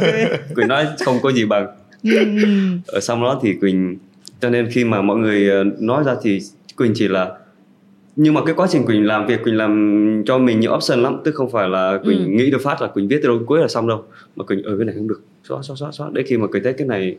okay. quỳnh nói không có gì bằng ừ, ừ. ở sau đó thì quỳnh cho nên khi mà mọi người ờ, nói ra thì quỳnh chỉ là nhưng mà cái quá trình quỳnh làm việc quỳnh làm cho mình nhiều option lắm. Tức không phải là quỳnh ừ. nghĩ được phát là quỳnh viết từ đến cuối là xong đâu. Mà quỳnh ở ừ, cái này không được. Xóa xóa xóa xóa. Để khi mà quỳnh thấy cái này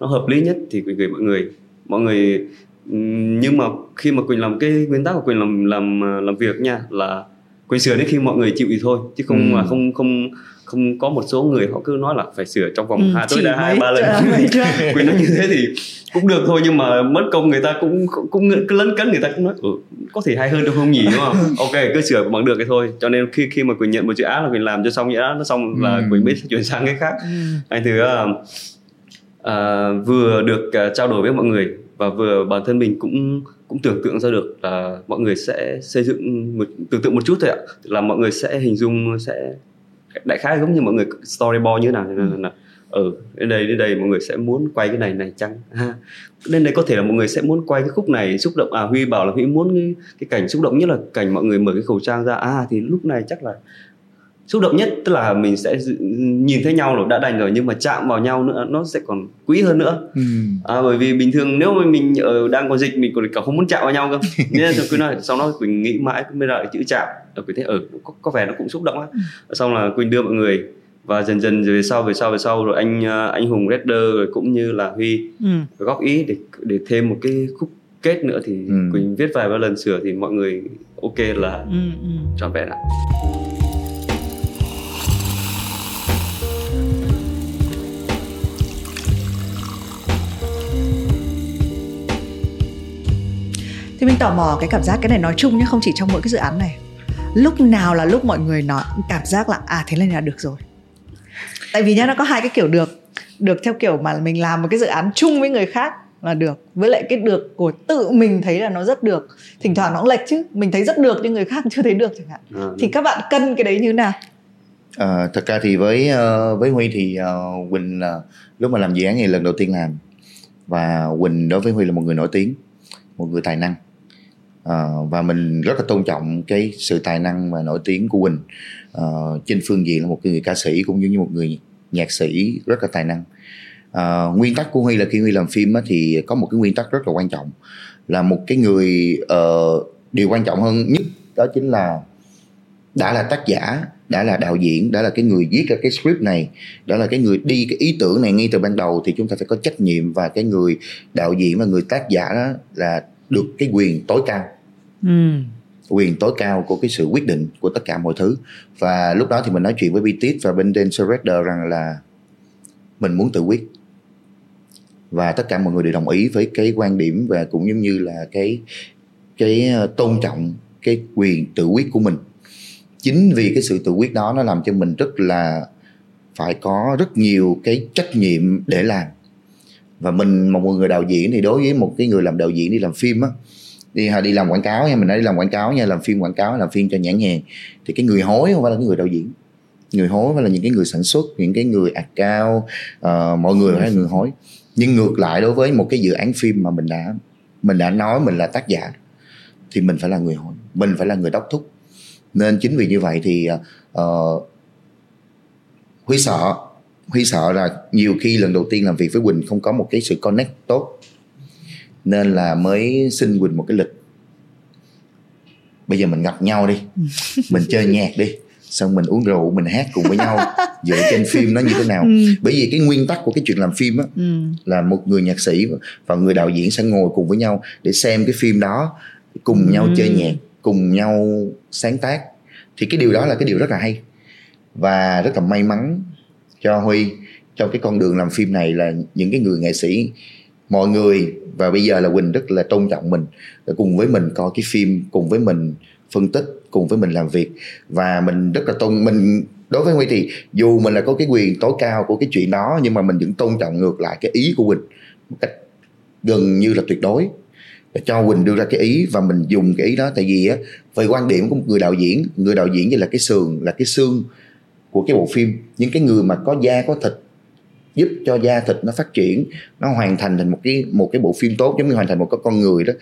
nó hợp lý nhất thì quỳnh gửi mọi người. Mọi người nhưng mà khi mà quỳnh làm cái nguyên tắc của quỳnh làm làm làm việc nha là quỳnh sửa đến khi mọi người chịu thì thôi chứ không ừ. mà không không không có một số người họ cứ nói là phải sửa trong vòng ừ, hai tối đa hai ba lần. *laughs* Quỳnh nói như thế thì cũng được thôi nhưng mà mất công người ta cũng cũng cứ lấn cấn người ta cũng nói ừ, có thể hay hơn được không nhỉ? Đúng không? *laughs* Ok cứ sửa bằng được cái thôi. Cho nên khi khi mà quỳnh nhận một dự án là quỳnh làm cho xong dự án nó xong là ừ. quỳnh biết chuyển sang cái khác. Ừ. anh thứ uh, uh, vừa được uh, trao đổi với mọi người và vừa bản thân mình cũng cũng tưởng tượng ra được là mọi người sẽ xây dựng một tưởng tượng một chút thôi ạ. Là mọi người sẽ hình dung sẽ đại khái giống như mọi người storyboard như thế nào nên là ừ đến đây đến đây mọi người sẽ muốn quay cái này này chăng? Ha. Đến đây có thể là mọi người sẽ muốn quay cái khúc này xúc động à huy bảo là huy muốn cái, cái cảnh xúc động nhất là cảnh mọi người mở cái khẩu trang ra. À thì lúc này chắc là xúc động nhất tức là mình sẽ nhìn thấy nhau rồi đã đành rồi nhưng mà chạm vào nhau nữa nó sẽ còn quý hơn nữa ừ. à, bởi vì bình thường nếu mà mình ở đang có dịch mình còn cả không muốn chạm vào nhau cơ *laughs* nên là cứ nói sau đó quỳnh nghĩ mãi mới ra chữ chạm rồi quỳnh thấy ở ừ, có, có vẻ nó cũng xúc động á ừ. xong là quỳnh đưa mọi người và dần dần về sau về sau về sau rồi anh à, anh hùng redder rồi cũng như là huy ừ. góp ý để để thêm một cái khúc kết nữa thì ừ. quỳnh viết vài ba lần sửa thì mọi người ok là ừ, ừ. trọn vẹn ạ thì mình tò mò cái cảm giác cái này nói chung nhé không chỉ trong mỗi cái dự án này. Lúc nào là lúc mọi người nói cảm giác là à thế này là được rồi. Tại vì nhá nó có hai cái kiểu được. Được theo kiểu mà mình làm một cái dự án chung với người khác là được. Với lại cái được của tự mình thấy là nó rất được. Thỉnh thoảng nó cũng lệch chứ. Mình thấy rất được nhưng người khác chưa thấy được chẳng hạn. À, thì các bạn cân cái đấy như nào? À, thật ra thì với uh, với huy thì uh, quỳnh uh, lúc mà làm dự án này lần đầu tiên làm. Và quỳnh đối với huy là một người nổi tiếng một người tài năng à, và mình rất là tôn trọng cái sự tài năng và nổi tiếng của Quỳnh. À, trên phương diện là một người ca sĩ cũng như một người nhạc sĩ rất là tài năng. À, nguyên tắc của Huy là khi Huy làm phim á, thì có một cái nguyên tắc rất là quan trọng là một cái người uh, điều quan trọng hơn nhất đó chính là đã là tác giả đã là đạo diễn đã là cái người viết ra cái script này đã là cái người đi cái ý tưởng này ngay từ ban đầu thì chúng ta phải có trách nhiệm và cái người đạo diễn và người tác giả đó là được cái quyền tối cao ừ. quyền tối cao của cái sự quyết định của tất cả mọi thứ. Và lúc đó thì mình nói chuyện với BTS và bên Dan Redder rằng là mình muốn tự quyết. Và tất cả mọi người đều đồng ý với cái quan điểm và cũng giống như là cái cái ờ, tôn trọng cái quyền tự quyết của mình. Chính vì cái sự tự quyết đó nó làm cho mình rất là phải có rất nhiều cái trách nhiệm để làm. Và mình một người đạo diễn thì đối với một cái người làm đạo diễn đi làm phim á đi à, đi làm quảng cáo nha mình đã đi làm quảng cáo nha làm phim quảng cáo làm phim cho nhãn hàng. Thì cái người hối không phải là cái người đạo diễn. Người hối phải là những cái người sản xuất những cái người account uh, ờ, mọi người phải là người hối. Nhưng ngược lại đối với một cái dự án phim mà mình đã mình đã nói mình là tác giả thì mình phải là người hối mình phải là người đốc thúc. Nên chính vì như vậy thì uh, huy sợ huy sợ là nhiều khi lần đầu tiên làm việc với quỳnh không có một cái sự connect tốt nên là mới xin quỳnh một cái lịch. Bây giờ mình gặp nhau đi. Mình chơi nhạc đi. Xong mình uống rượu mình hát cùng với nhau. Dựa trên phim nó như thế nào. Ừ. bởi vì cái nguyên tắc của cái chuyện làm phim á ừ. là một người nhạc sĩ và người đạo diễn sẽ ngồi cùng với nhau để xem cái phim đó cùng nhau ừ. chơi nhạc cùng nhau sáng tác. Thì cái điều đó là cái điều rất là hay. Và rất là may mắn cho huy trong cái con đường làm phim này là những cái người nghệ sĩ mọi người, và bây giờ là quỳnh rất là tôn trọng mình để cùng với mình coi cái phim, cùng với mình phân tích, cùng với mình làm việc. Và mình rất là tôn, mình, đối với huy thì dù mình là có cái quyền tối cao của cái chuyện đó, nhưng mà mình vẫn tôn trọng ngược lại cái ý của quỳnh một cách gần như là tuyệt đối. Cho Quỳnh đưa ra cái ý và mình dùng cái ý đó, tại vì á, về quan điểm của một người đạo diễn, người đạo diễn như là cái sườn, là cái xương của cái bộ phim. Những cái người mà có da, có thịt giúp cho da thịt nó phát triển nó hoàn thành thành một cái một cái bộ phim tốt giống như hoàn thành một cái con người đó.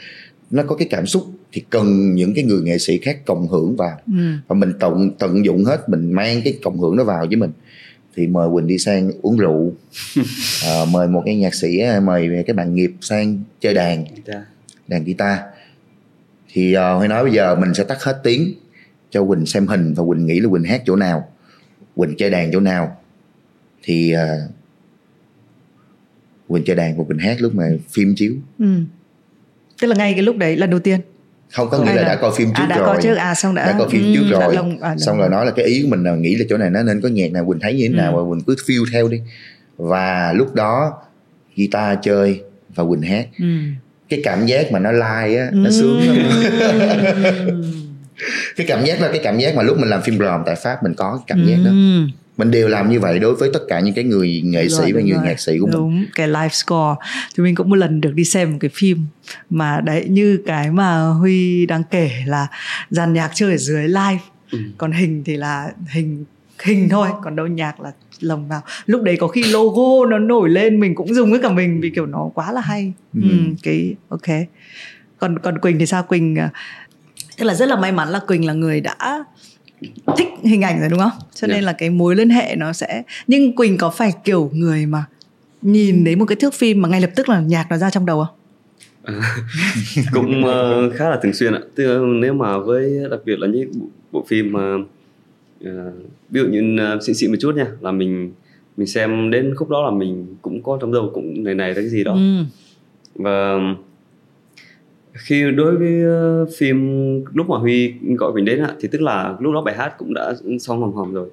Nó có cái cảm xúc thì cần những cái người nghệ sĩ khác cộng hưởng vào. Ừ. và mình tận tận dụng hết mình mang cái cộng hưởng đó vào với mình. Thì mời quỳnh đi sang uống rượu. À, *laughs* mời một cái nhạc sĩ mời cái bạn nghiệp sang chơi đàn. Đàn guitar. Thì uh, Huy nói bây giờ mình sẽ tắt hết tiếng cho Quỳnh xem hình và Quỳnh nghĩ là Quỳnh hát chỗ nào Quỳnh chơi đàn chỗ nào. Thì uh, Quỳnh chơi đàn và Quỳnh hát lúc mà phim chiếu. Ừ. tức là ngay cái lúc đấy lần đầu tiên? Không có nghĩa là, là đã coi phim trước à, đã rồi. coi trước à xong đã đã coi phim ừ, trước rồi. lông, à, xong rồi nói là cái ý của mình là nghĩ là chỗ này nó nên có nhạc nào quỳnh thấy như thế nào ừ. và quỳnh cứ feel theo đi. Và lúc đó guitar chơi và quỳnh hát. Ừ. Cái cảm giác mà nó lai á nó sướng lắm. *laughs* Cái cảm giác là cái cảm giác mà lúc mình làm phim ròm tại pháp mình có cái cảm giác đó mình đều làm như vậy đối với tất cả những cái người nghệ sĩ rồi, và người rồi. nhạc sĩ của mình. Đúng cái live score. Thì mình cũng một lần được đi xem một cái phim mà đấy như cái mà huy đang kể là dàn nhạc chơi ở dưới live. Ừ. còn hình thì là hình hình thôi còn đâu nhạc là lồng vào. Lúc đấy có khi logo nó nổi lên mình cũng dùng với cả mình vì kiểu nó quá là hay. Ừ. Ừ, cái ok. Còn còn quỳnh thì sao? Quỳnh à, tức là rất là may mắn là quỳnh là người đã thích hình ảnh rồi đúng không cho nên yeah. Là cái mối liên hệ nó sẽ nhưng quỳnh có phải kiểu người mà nhìn đến một cái thước phim mà ngay lập tức là nhạc nó ra trong đầu không à, *laughs* cũng uh, khá là thường xuyên ạ tức nếu mà với đặc biệt là những bộ, bộ phim mà uh, ví dụ như uh, xịn xịn một chút nha là mình mình xem đến khúc đó là mình cũng có trong đầu cũng này này cái gì đó ừ. và khi đối với uh, phim lúc mà huy gọi mình đến ạ thì tức là lúc đó bài hát cũng đã xong hòm hòm rồi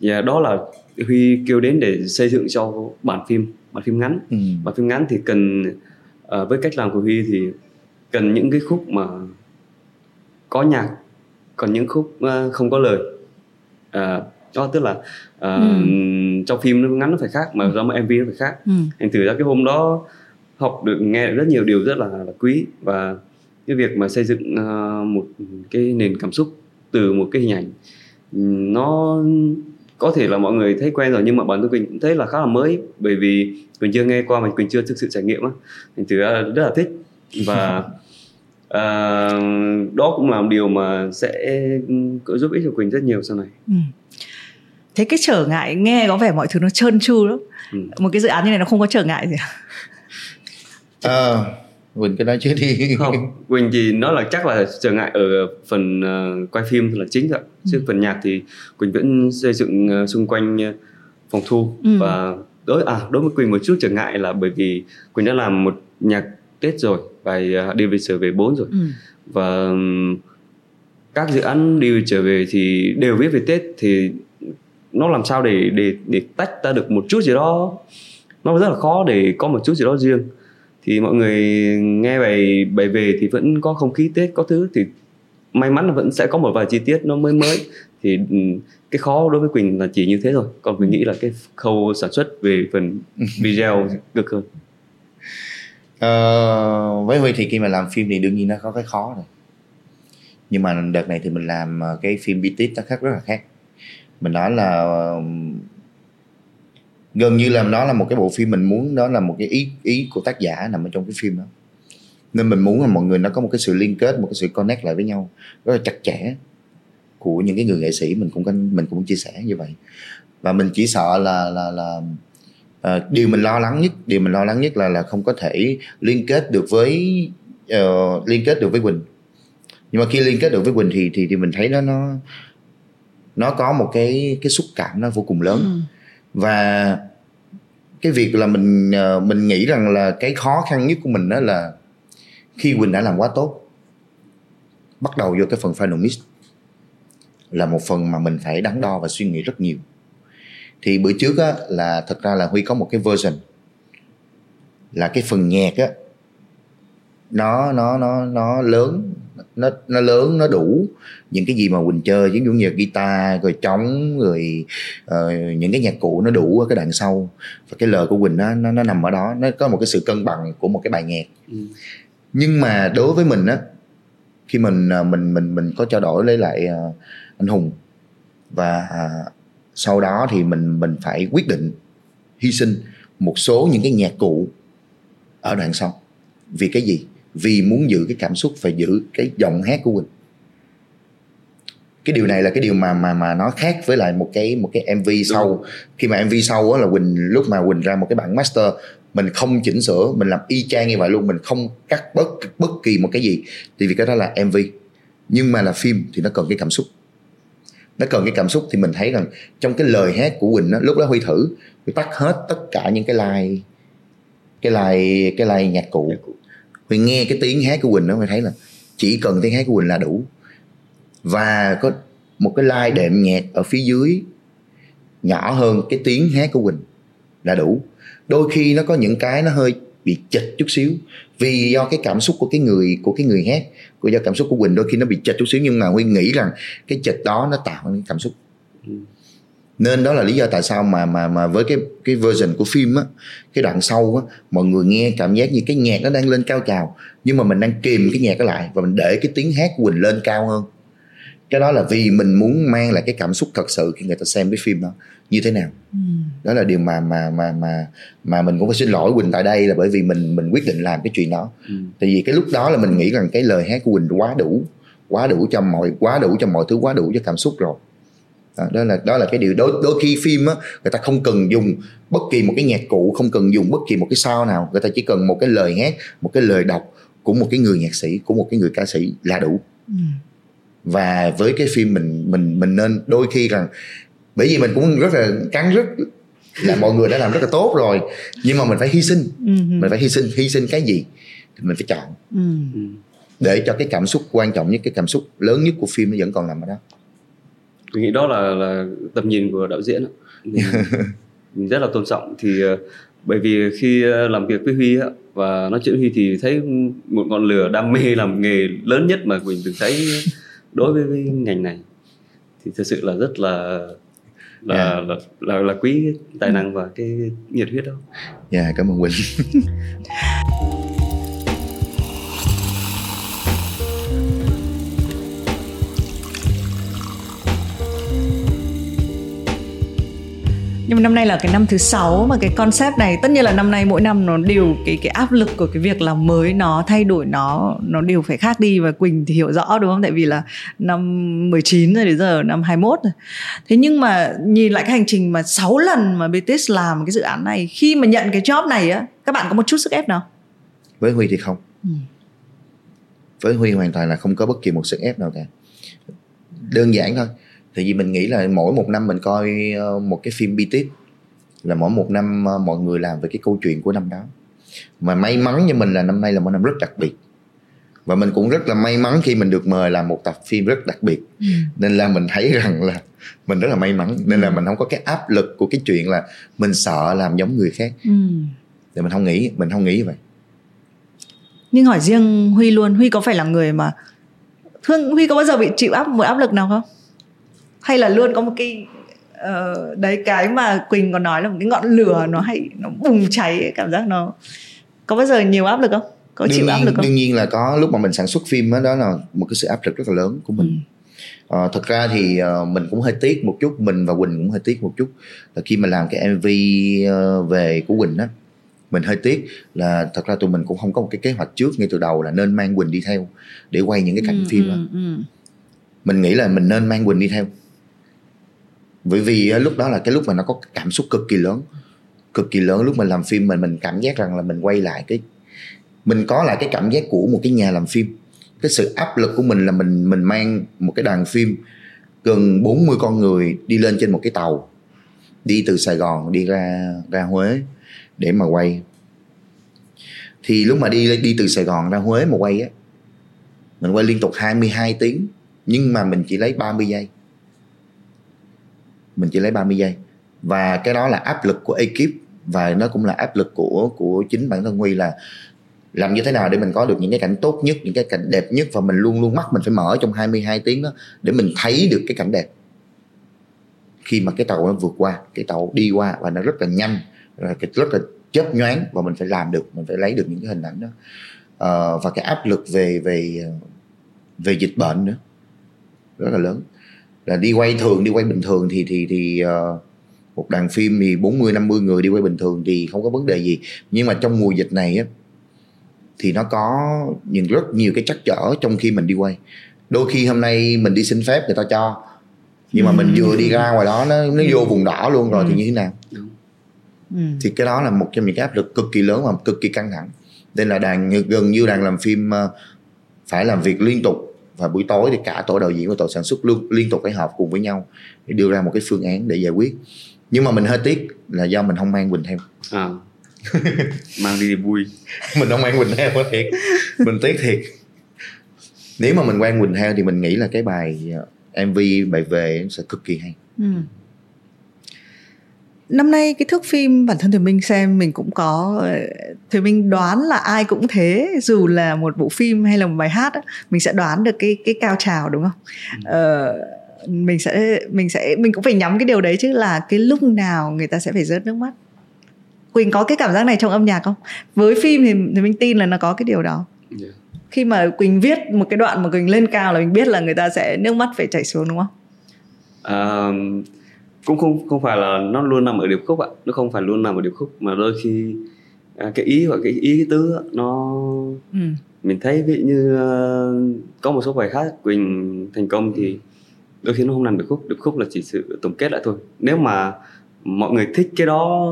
và đó là huy kêu đến để xây dựng cho bản phim bản phim ngắn ừ. bản phim ngắn thì cần uh, với cách làm của huy thì cần những cái khúc mà có nhạc còn những khúc uh, không có lời uh, đó tức là uh, ừ. trong phim nó ngắn nó phải khác mà trong mv nó phải khác ừ. thành thử ra cái hôm đó học được nghe rất nhiều điều rất là, là quý. Và cái việc mà xây dựng uh, một cái nền cảm xúc từ một cái hình ảnh nó có thể là mọi người thấy quen rồi nhưng mà bản thân quỳnh cũng thấy là khá là mới. Bởi vì quỳnh chưa nghe qua mà quỳnh chưa thực sự trải nghiệm á. Thành thử rất là thích. Và uh, *laughs* đó cũng là một điều mà sẽ giúp ích cho Quỳnh rất nhiều sau này. Ừ. thế cái trở ngại nghe có vẻ mọi thứ nó trơn tru lắm. Ừ. một cái dự án như này nó không có trở ngại gì à? à Quỳnh cái nói chứ đi *laughs* không Quỳnh thì nó là chắc là trở ngại ở phần uh, quay phim là chính thôi ừ. chứ phần nhạc thì Quỳnh vẫn xây dựng uh, xung quanh uh, phòng thu ừ. và đối à đối với Quỳnh một chút trở ngại là bởi vì Quỳnh đã làm một nhạc Tết rồi bài uh, đi về trở về 4 rồi ừ. và um, các dự án đi trở về thì đều viết về Tết thì nó làm sao để để để tách ra được một chút gì đó nó rất là khó để có một chút gì đó riêng thì mọi người nghe bài bài về thì vẫn có không khí tết có thứ. Thì may mắn là vẫn sẽ có một vài chi tiết nó mới mới. Thì ừ, cái khó đối với quỳnh là chỉ như thế thôi. Còn mình nghĩ là cái khâu sản xuất về phần video cực hơn. Ờ, với huy thì khi mà làm phim thì đương nhiên nó có cái khó rồi nhưng mà đợt này thì mình làm ờ, cái phim BTS nó khác rất là khác. Mình nói là ờ, gần như là nó là một cái bộ phim mình muốn đó là một cái ý ý của tác giả nằm ở trong cái phim đó. Nên mình muốn là mọi người nó có một cái sự liên kết một cái sự connect lại với nhau rất là chặt chẽ của những cái người nghệ sĩ. Mình cũng mình cũng chia sẻ như vậy. Và mình chỉ sợ là là là uh, điều mình lo lắng nhất điều mình lo lắng nhất là là không có thể liên kết được với uh, liên kết được với Quỳnh. Nhưng mà khi liên kết được với Quỳnh thì thì thì mình thấy nó nó nó có một cái cái xúc cảm nó vô cùng lớn. Ừ và cái việc là mình ờ, mình nghĩ rằng là cái khó khăn nhất của mình đó là khi Quỳnh đã làm quá tốt, bắt đầu vô cái phần final mix là một phần mà mình phải đắn đo và suy nghĩ rất nhiều. Thì bữa trước á, là thật ra là Huy có một cái version là cái phần nhạc á, nó nó nó nó lớn nó nó lớn nó đủ. Những cái gì mà quỳnh chơi ví dụ như guitar rồi trống rồi uh, những cái nhạc cụ nó đủ ở cái đoạn sau. Và cái lời của quỳnh nó, nó nó nằm ở đó. Nó có một cái sự cân bằng của một cái bài nhạc. Ừ. nhưng mà đối với mình á khi mình ờ, mình mình mình có trao đổi lấy lại uh, anh hùng và uh, sau đó thì mình mình phải quyết định hy sinh một số những cái nhạc cụ ở đoạn sau. Vì cái gì vì muốn giữ cái cảm xúc phải giữ cái giọng hát của quỳnh cái điều này là cái điều mà mà mà nó khác với lại một cái một cái mv sau. khi mà mv sau á là quỳnh lúc mà quỳnh ra một cái bản master mình không chỉnh sửa mình làm y chang như vậy luôn mình không cắt bất bất kỳ một cái gì. Thì vì cái đó là mv nhưng mà là phim thì nó cần cái cảm xúc. Nó cần cái cảm xúc thì mình thấy rằng trong cái lời hát của quỳnh á lúc đó huy thử huy tắt hết tất cả những cái line cái line cái line nhạc cụ mình nghe cái tiếng hát của quỳnh đó mình thấy là chỉ cần tiếng hát của quỳnh là đủ. Và có một cái like đệm nhạc ở phía dưới, nhỏ hơn cái tiếng hát của quỳnh là đủ. Đôi khi nó có những cái nó hơi bị chệch chút xíu, vì do cái cảm xúc của cái người, của cái người hát, của do cảm xúc của quỳnh đôi khi nó bị chệch chút xíu, nhưng mà huy nghĩ rằng cái chệch đó nó tạo nên cảm xúc. Ừ nên đó là lý do tại sao mà mà mà với cái cái version của phim á cái đoạn sau á mọi người nghe cảm giác như cái nhạc nó đang lên cao trào nhưng mà mình đang kìm cái nhạc đó lại và mình để cái tiếng hát của quỳnh lên cao hơn. Cái đó là vì mình muốn mang lại cái cảm xúc thật sự khi người ta xem cái phim đó. Như thế nào? Ừ. đó là điều mà mà mà mà mà mình cũng phải xin lỗi quỳnh tại đây là bởi vì mình mình quyết định làm cái chuyện đó. Ừ. tại vì cái lúc đó là mình nghĩ rằng cái lời hát của quỳnh quá đủ quá đủ cho mọi quá đủ cho mọi thứ quá đủ cho cảm xúc rồi đó, đó là đó là cái điều. Đôi đôi khi phim á người ta không cần dùng bất kỳ một cái nhạc cụ không cần dùng bất kỳ một cái sao nào. Người ta chỉ cần một cái lời hát một cái lời đọc của một cái người nhạc sĩ của một cái người ca sĩ là đủ. Ừ. Và với cái phim mình mình mình nên đôi khi rằng bởi vì mình cũng rất là cắn rất là mọi người đã làm rất là tốt rồi nhưng mà mình phải hy sinh. Ừ. mình phải hy sinh hy sinh cái gì thì mình phải chọn. Ừ. để cho cái cảm xúc quan trọng nhất cái cảm xúc lớn nhất của phim nó vẫn còn nằm ở đó tôi nghĩ đó là là tầm nhìn của đạo diễn mình, *laughs* mình rất là tôn trọng thì uh, bởi vì khi uh, làm việc với huy á, và nói chuyện huy thì thấy một ngọn lửa đam mê làm nghề lớn nhất mà mình từng thấy đối với, với ngành này thì thực sự là rất là là, yeah. Là, là là quý tài năng và cái nhiệt huyết đó. Dạ yeah, cảm ơn Quỳnh. *laughs* nhưng mà năm nay là cái năm thứ sáu mà cái concept này tất nhiên là năm nay mỗi năm nó đều cái cái áp lực của cái việc làm mới nó thay đổi nó nó đều phải khác đi và Quỳnh thì hiểu rõ đúng không? Tại vì là năm 19 rồi đến giờ năm 21 rồi. Thế nhưng mà nhìn lại cái hành trình mà 6 lần mà Betis làm cái dự án này khi mà nhận cái job này á các bạn có một chút sức ép nào? Với Huy thì không. Ừ. với Huy hoàn toàn là không có bất kỳ một sức ép nào cả. Đơn giản thôi thì vì mình nghĩ là mỗi một năm mình coi ờ, một cái phim bi tiếp là mỗi một năm ờ, mọi người làm về cái câu chuyện của năm đó. Mà may mắn như mình là năm nay là một năm rất đặc biệt. Và mình cũng rất là may mắn khi mình được mời làm một tập phim rất đặc biệt. Ừ. nên là mình thấy rằng là mình rất là may mắn. Nên là mình không có cái áp lực của cái chuyện là mình sợ làm giống người khác. Ừ. thì mình không nghĩ mình không nghĩ vậy. Nhưng hỏi riêng huy luôn huy có phải là người mà thương huy có bao giờ bị chịu áp một áp lực nào không hay là luôn có một cái uh, đấy cái mà quỳnh còn nói là một cái ngọn lửa nó hay nó bùng cháy cảm giác nó có bao giờ nhiều áp lực không? Có đương chịu nhiên, áp lực không? đương nhiên là có lúc mà mình sản xuất phim đó, đó là một cái sự áp lực rất là lớn của mình. Ừ. Ờ, thật ra thì uh, mình cũng hơi tiếc một chút mình và quỳnh cũng hơi tiếc một chút. Là khi mà làm cái mv uh, về của quỳnh đó mình hơi tiếc là thật ra tụi mình cũng không có một cái kế hoạch trước ngay từ đầu là nên mang quỳnh đi theo để quay những cái cảnh ừ, phim đó ừ, ừ. mình nghĩ là mình nên mang quỳnh đi theo bởi vì ờ, lúc đó là cái lúc mà nó có cảm xúc cực kỳ lớn, cực kỳ lớn. Lúc mình làm phim mình mình cảm giác rằng là mình quay lại cái, mình có lại cái cảm giác của một cái nhà làm phim. Cái sự áp lực của mình là mình mình mang một cái đoàn phim gần 40 con người đi lên trên một cái tàu, đi từ Sài Gòn đi ra ra Huế để mà quay. Thì lúc mà đi đi từ Sài Gòn ra Huế mà quay á, mình quay liên tục 22 tiếng, nhưng mà mình chỉ lấy 30 giây mình chỉ lấy 30 giây. Và cái đó là áp lực của ekip và nó cũng là áp lực của của chính bản thân Huy là làm như thế nào để mình có được những cái cảnh tốt nhất những cái cảnh đẹp nhất và mình luôn luôn mắt mình phải mở trong 22 tiếng đó để mình thấy được cái cảnh đẹp. Khi mà cái tàu nó vượt qua cái tàu đi qua và nó rất là nhanh rất là chớp nhoáng và mình phải làm được mình phải lấy được những cái hình ảnh đó. À, và cái áp lực về về ờ, về dịch bệnh nữa rất là lớn là đi quay thường đi quay bình thường thì thì thì uh, một đoàn phim thì 40 50 người đi quay bình thường thì không có vấn đề gì. Nhưng mà trong mùa dịch này á thì nó có những rất nhiều cái chắc trở trong khi mình đi quay. Đôi khi hôm nay mình đi xin phép người ta cho nhưng mà mình vừa đi ra ngoài đó nó nó vô vùng đỏ luôn rồi thì như thế nào? Thì cái đó là một trong những cái áp lực cực kỳ lớn và cực kỳ căng thẳng. Nên là đàn gần như đàn làm phim ờ, phải làm việc liên tục và buổi tối thì cả tổ đạo diễn và tổ sản xuất luôn liên tục phải họp cùng với nhau để đưa ra một cái phương án để giải quyết. Nhưng mà mình hơi tiếc là do mình không mang quỳnh theo. À. mang đi vui. *laughs* Mình không mang quỳnh theo thiệt. Mình tiếc thiệt. Nếu mà mình quen quỳnh theo thì mình nghĩ là cái bài ờ, mv bài về sẽ cực kỳ hay. Ừ năm nay cái thước phim bản thân thì mình xem mình cũng có thì mình đoán là ai cũng thế dù là một bộ phim hay là một bài hát mình sẽ đoán được cái cái cao trào đúng không ừ. ờ, mình sẽ mình sẽ mình cũng phải nhắm cái điều đấy chứ là cái lúc nào người ta sẽ phải rớt nước mắt quỳnh có cái cảm giác này trong âm nhạc không với phim thì, thì mình tin là nó có cái điều đó yeah. Dạ. khi mà quỳnh viết một cái đoạn mà quỳnh lên cao là mình biết là người ta sẽ nước mắt phải chảy xuống đúng không um cũng không không phải là nó luôn nằm ở điệp khúc ạ. Nó không phải luôn nằm ở điệp khúc mà đôi khi à, cái ý hoặc cái ý cái tứ nó ừ. mình thấy ví như uh, có một số bài khác quỳnh thành công thì đôi khi nó không nằm điệp khúc. Điệp khúc là chỉ sự tổng kết lại thôi. Nếu mà mọi người thích cái đó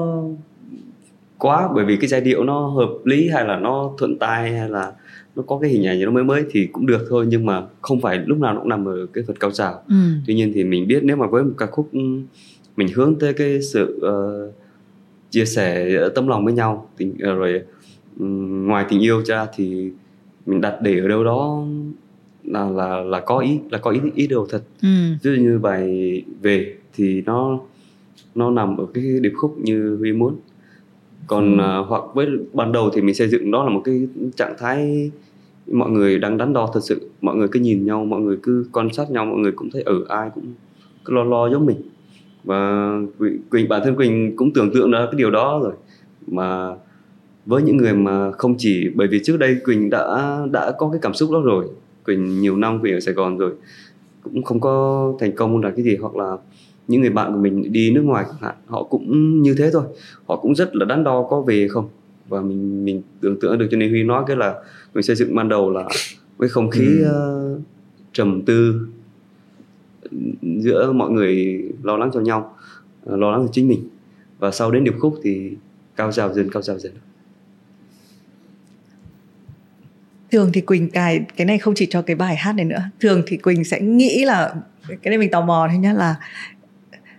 quá bởi vì cái giai điệu nó hợp lý hay là nó thuận tai hay là nó có cái hình ảnh gì nó mới mới thì cũng được thôi nhưng mà không phải lúc nào nó cũng nằm ở cái phần cao trào ừ. tuy nhiên thì mình biết nếu mà với một ca khúc mình hướng tới cái sự uh, chia sẻ tâm lòng với nhau tình uh, rồi um, ngoài tình yêu ra thì mình đặt để ở đâu đó là là là có ý là có ý ý đồ thật ừ. ví dụ như bài về thì nó nó nằm ở cái điệp khúc như huy muốn còn ừ. uh, hoặc với ban đầu thì mình xây dựng đó là một cái trạng thái mọi người đang đắn đo thật sự, mọi người cứ nhìn nhau, mọi người cứ quan sát nhau, mọi người cũng thấy ở ai cũng cứ lo lo giống mình. Và quỳnh bản thân quỳnh cũng tưởng tượng ra cái điều đó rồi. Mà với những người mà không chỉ, bởi vì trước đây quỳnh đã đã có cái cảm xúc đó rồi, quỳnh nhiều năm quỳnh ở sài gòn rồi, cũng không có thành công là cái gì, hoặc là những người bạn của mình đi nước ngoài họ cũng như thế thôi. Họ cũng rất là đắn đo có về không? Và mình mình tưởng tượng được cho nên huy nói cái là mình xây dựng ban đầu là với không khí ừ. uh, trầm tư giữa mọi người lo lắng cho nhau uh, lo lắng cho chính mình. Và sau đến điệp khúc thì cao trào dần cao trào dần. Thường thì quỳnh cài cái này không chỉ cho cái bài hát này nữa. Thường thì quỳnh sẽ nghĩ là cái này mình tò mò thôi nhá là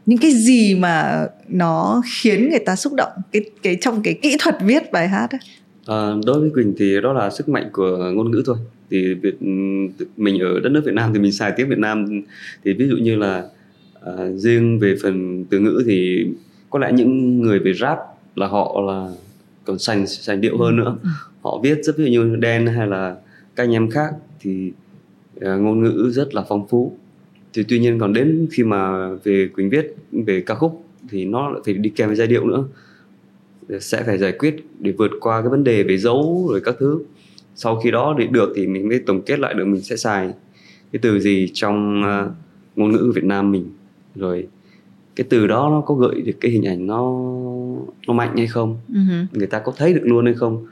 những cái gì mà nó khiến người ta xúc động cái cái trong cái kỹ thuật viết bài hát ấy. À, đối với quỳnh thì đó là sức mạnh của ngôn ngữ thôi thì việt mình ở đất nước việt nam thì mình xài tiếng việt nam thì ví dụ như là à, riêng về phần từ ngữ thì có lẽ những người về rap là họ là còn sành sành điệu hơn nữa ừ. họ viết rất ví dụ như đen hay là các anh em khác thì uh, ngôn ngữ rất là phong phú thì tuy nhiên còn đến khi mà về quỳnh viết về ca khúc thì nó lại phải đi kèm với giai điệu nữa. Sẽ phải giải quyết để vượt qua cái vấn đề về dấu rồi các thứ. Sau khi đó để được thì mình mới tổng kết lại được mình sẽ xài cái từ gì trong uh, ngôn ngữ Việt Nam mình. Rồi cái từ đó nó có gợi được cái hình ảnh nó nó mạnh hay không? Uh-huh. người ta có thấy được luôn hay không?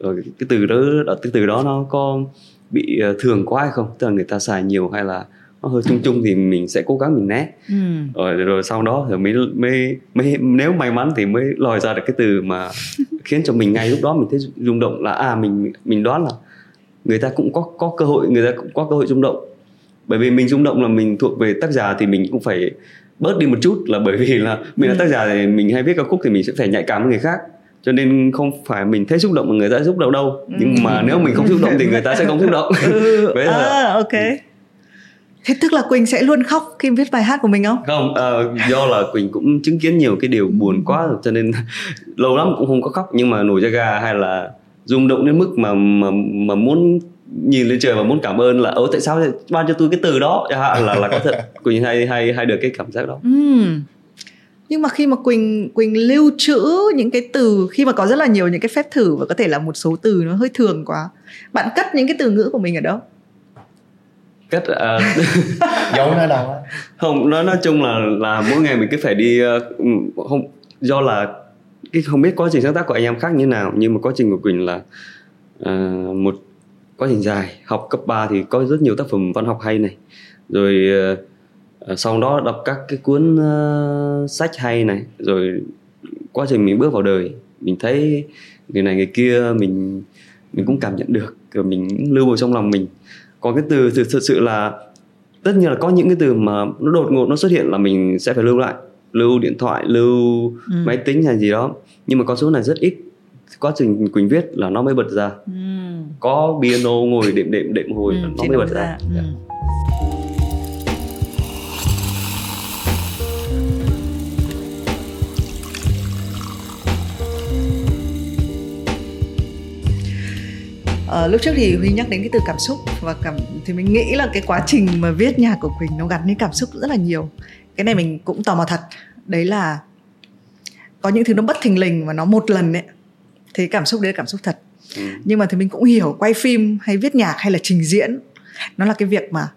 Rồi cái từ đó cái từ đó nó có bị ờ, thường quá hay không? Tức là người ta xài nhiều hay là nó hơi chung chung thì mình sẽ cố gắng mình né ừ. rồi rồi sau đó thì mới mới mới nếu may mắn thì mới lòi ra được cái từ mà *laughs* khiến cho mình ngay lúc đó mình thấy rung động là à mình mình đoán là người ta cũng có có cơ hội người ta cũng có cơ hội rung động bởi vì mình rung động là mình thuộc về tác giả thì mình cũng phải bớt đi một chút là bởi vì là mình là ừ. tác giả thì mình hay viết ca khúc thì mình sẽ phải nhạy cảm với người khác cho nên không phải mình thấy xúc động mà người ta xúc động đâu ừ. nhưng mà nếu mình không xúc động thì người ta sẽ không xúc động *laughs* ừ. *laughs* à, ok thế tức là quỳnh sẽ luôn khóc khi viết bài hát của mình không? Không uh, do là quỳnh cũng chứng kiến nhiều cái điều buồn quá cho nên *laughs* lâu lắm cũng không có khóc. Nhưng mà nổi da gà hay là rung động đến mức mà mà mà muốn nhìn lên trời và muốn cảm ơn là ơ tại sao ban cho tôi cái từ đó? Là là có thật. *laughs* Quỳnh hay hay hay được cái cảm giác đó. Ừ. nhưng mà khi mà quỳnh quỳnh lưu trữ những cái từ khi mà có rất là nhiều những cái phép thử và có thể là một số từ nó hơi thường quá bạn cất những cái từ ngữ của mình ở đâu cất uh, *laughs* giấu nó đâu không nó nói chung là là mỗi ngày mình cứ phải đi uh, không do là cái không biết quá trình sáng tác của anh em khác như nào nhưng mà quá trình của quỳnh là uh, một quá trình dài. Học cấp 3 thì có rất nhiều tác phẩm văn học hay này. Rồi uh, sau đó đọc các cái cuốn uh, sách hay này. Rồi quá trình mình bước vào đời mình thấy người này người kia mình mình cũng cảm nhận được rồi mình lưu vào trong lòng mình còn cái từ thực, thực sự là tất nhiên là có những cái từ mà nó đột ngột nó xuất hiện là mình sẽ phải lưu lại lưu điện thoại lưu ừ. máy tính hay gì đó nhưng mà con số này rất ít quá trình quỳnh viết là nó mới bật ra ừ. có piano ngồi đệm đệm đệm hồi ừ, nó mới bật ra, ra. Ừ. Yeah. Uh, lúc trước thì huy nhắc đến cái từ cảm xúc và cảm thì mình nghĩ là cái quá trình mà viết nhạc của quỳnh nó gắn với cảm xúc rất là nhiều. Cái này mình cũng tò mò thật. Đấy là có những thứ nó bất thình lình và nó một lần ấy thì cảm xúc đấy là cảm xúc thật. Ừ. nhưng mà thì mình cũng hiểu quay phim hay viết nhạc hay là trình diễn nó là cái việc mà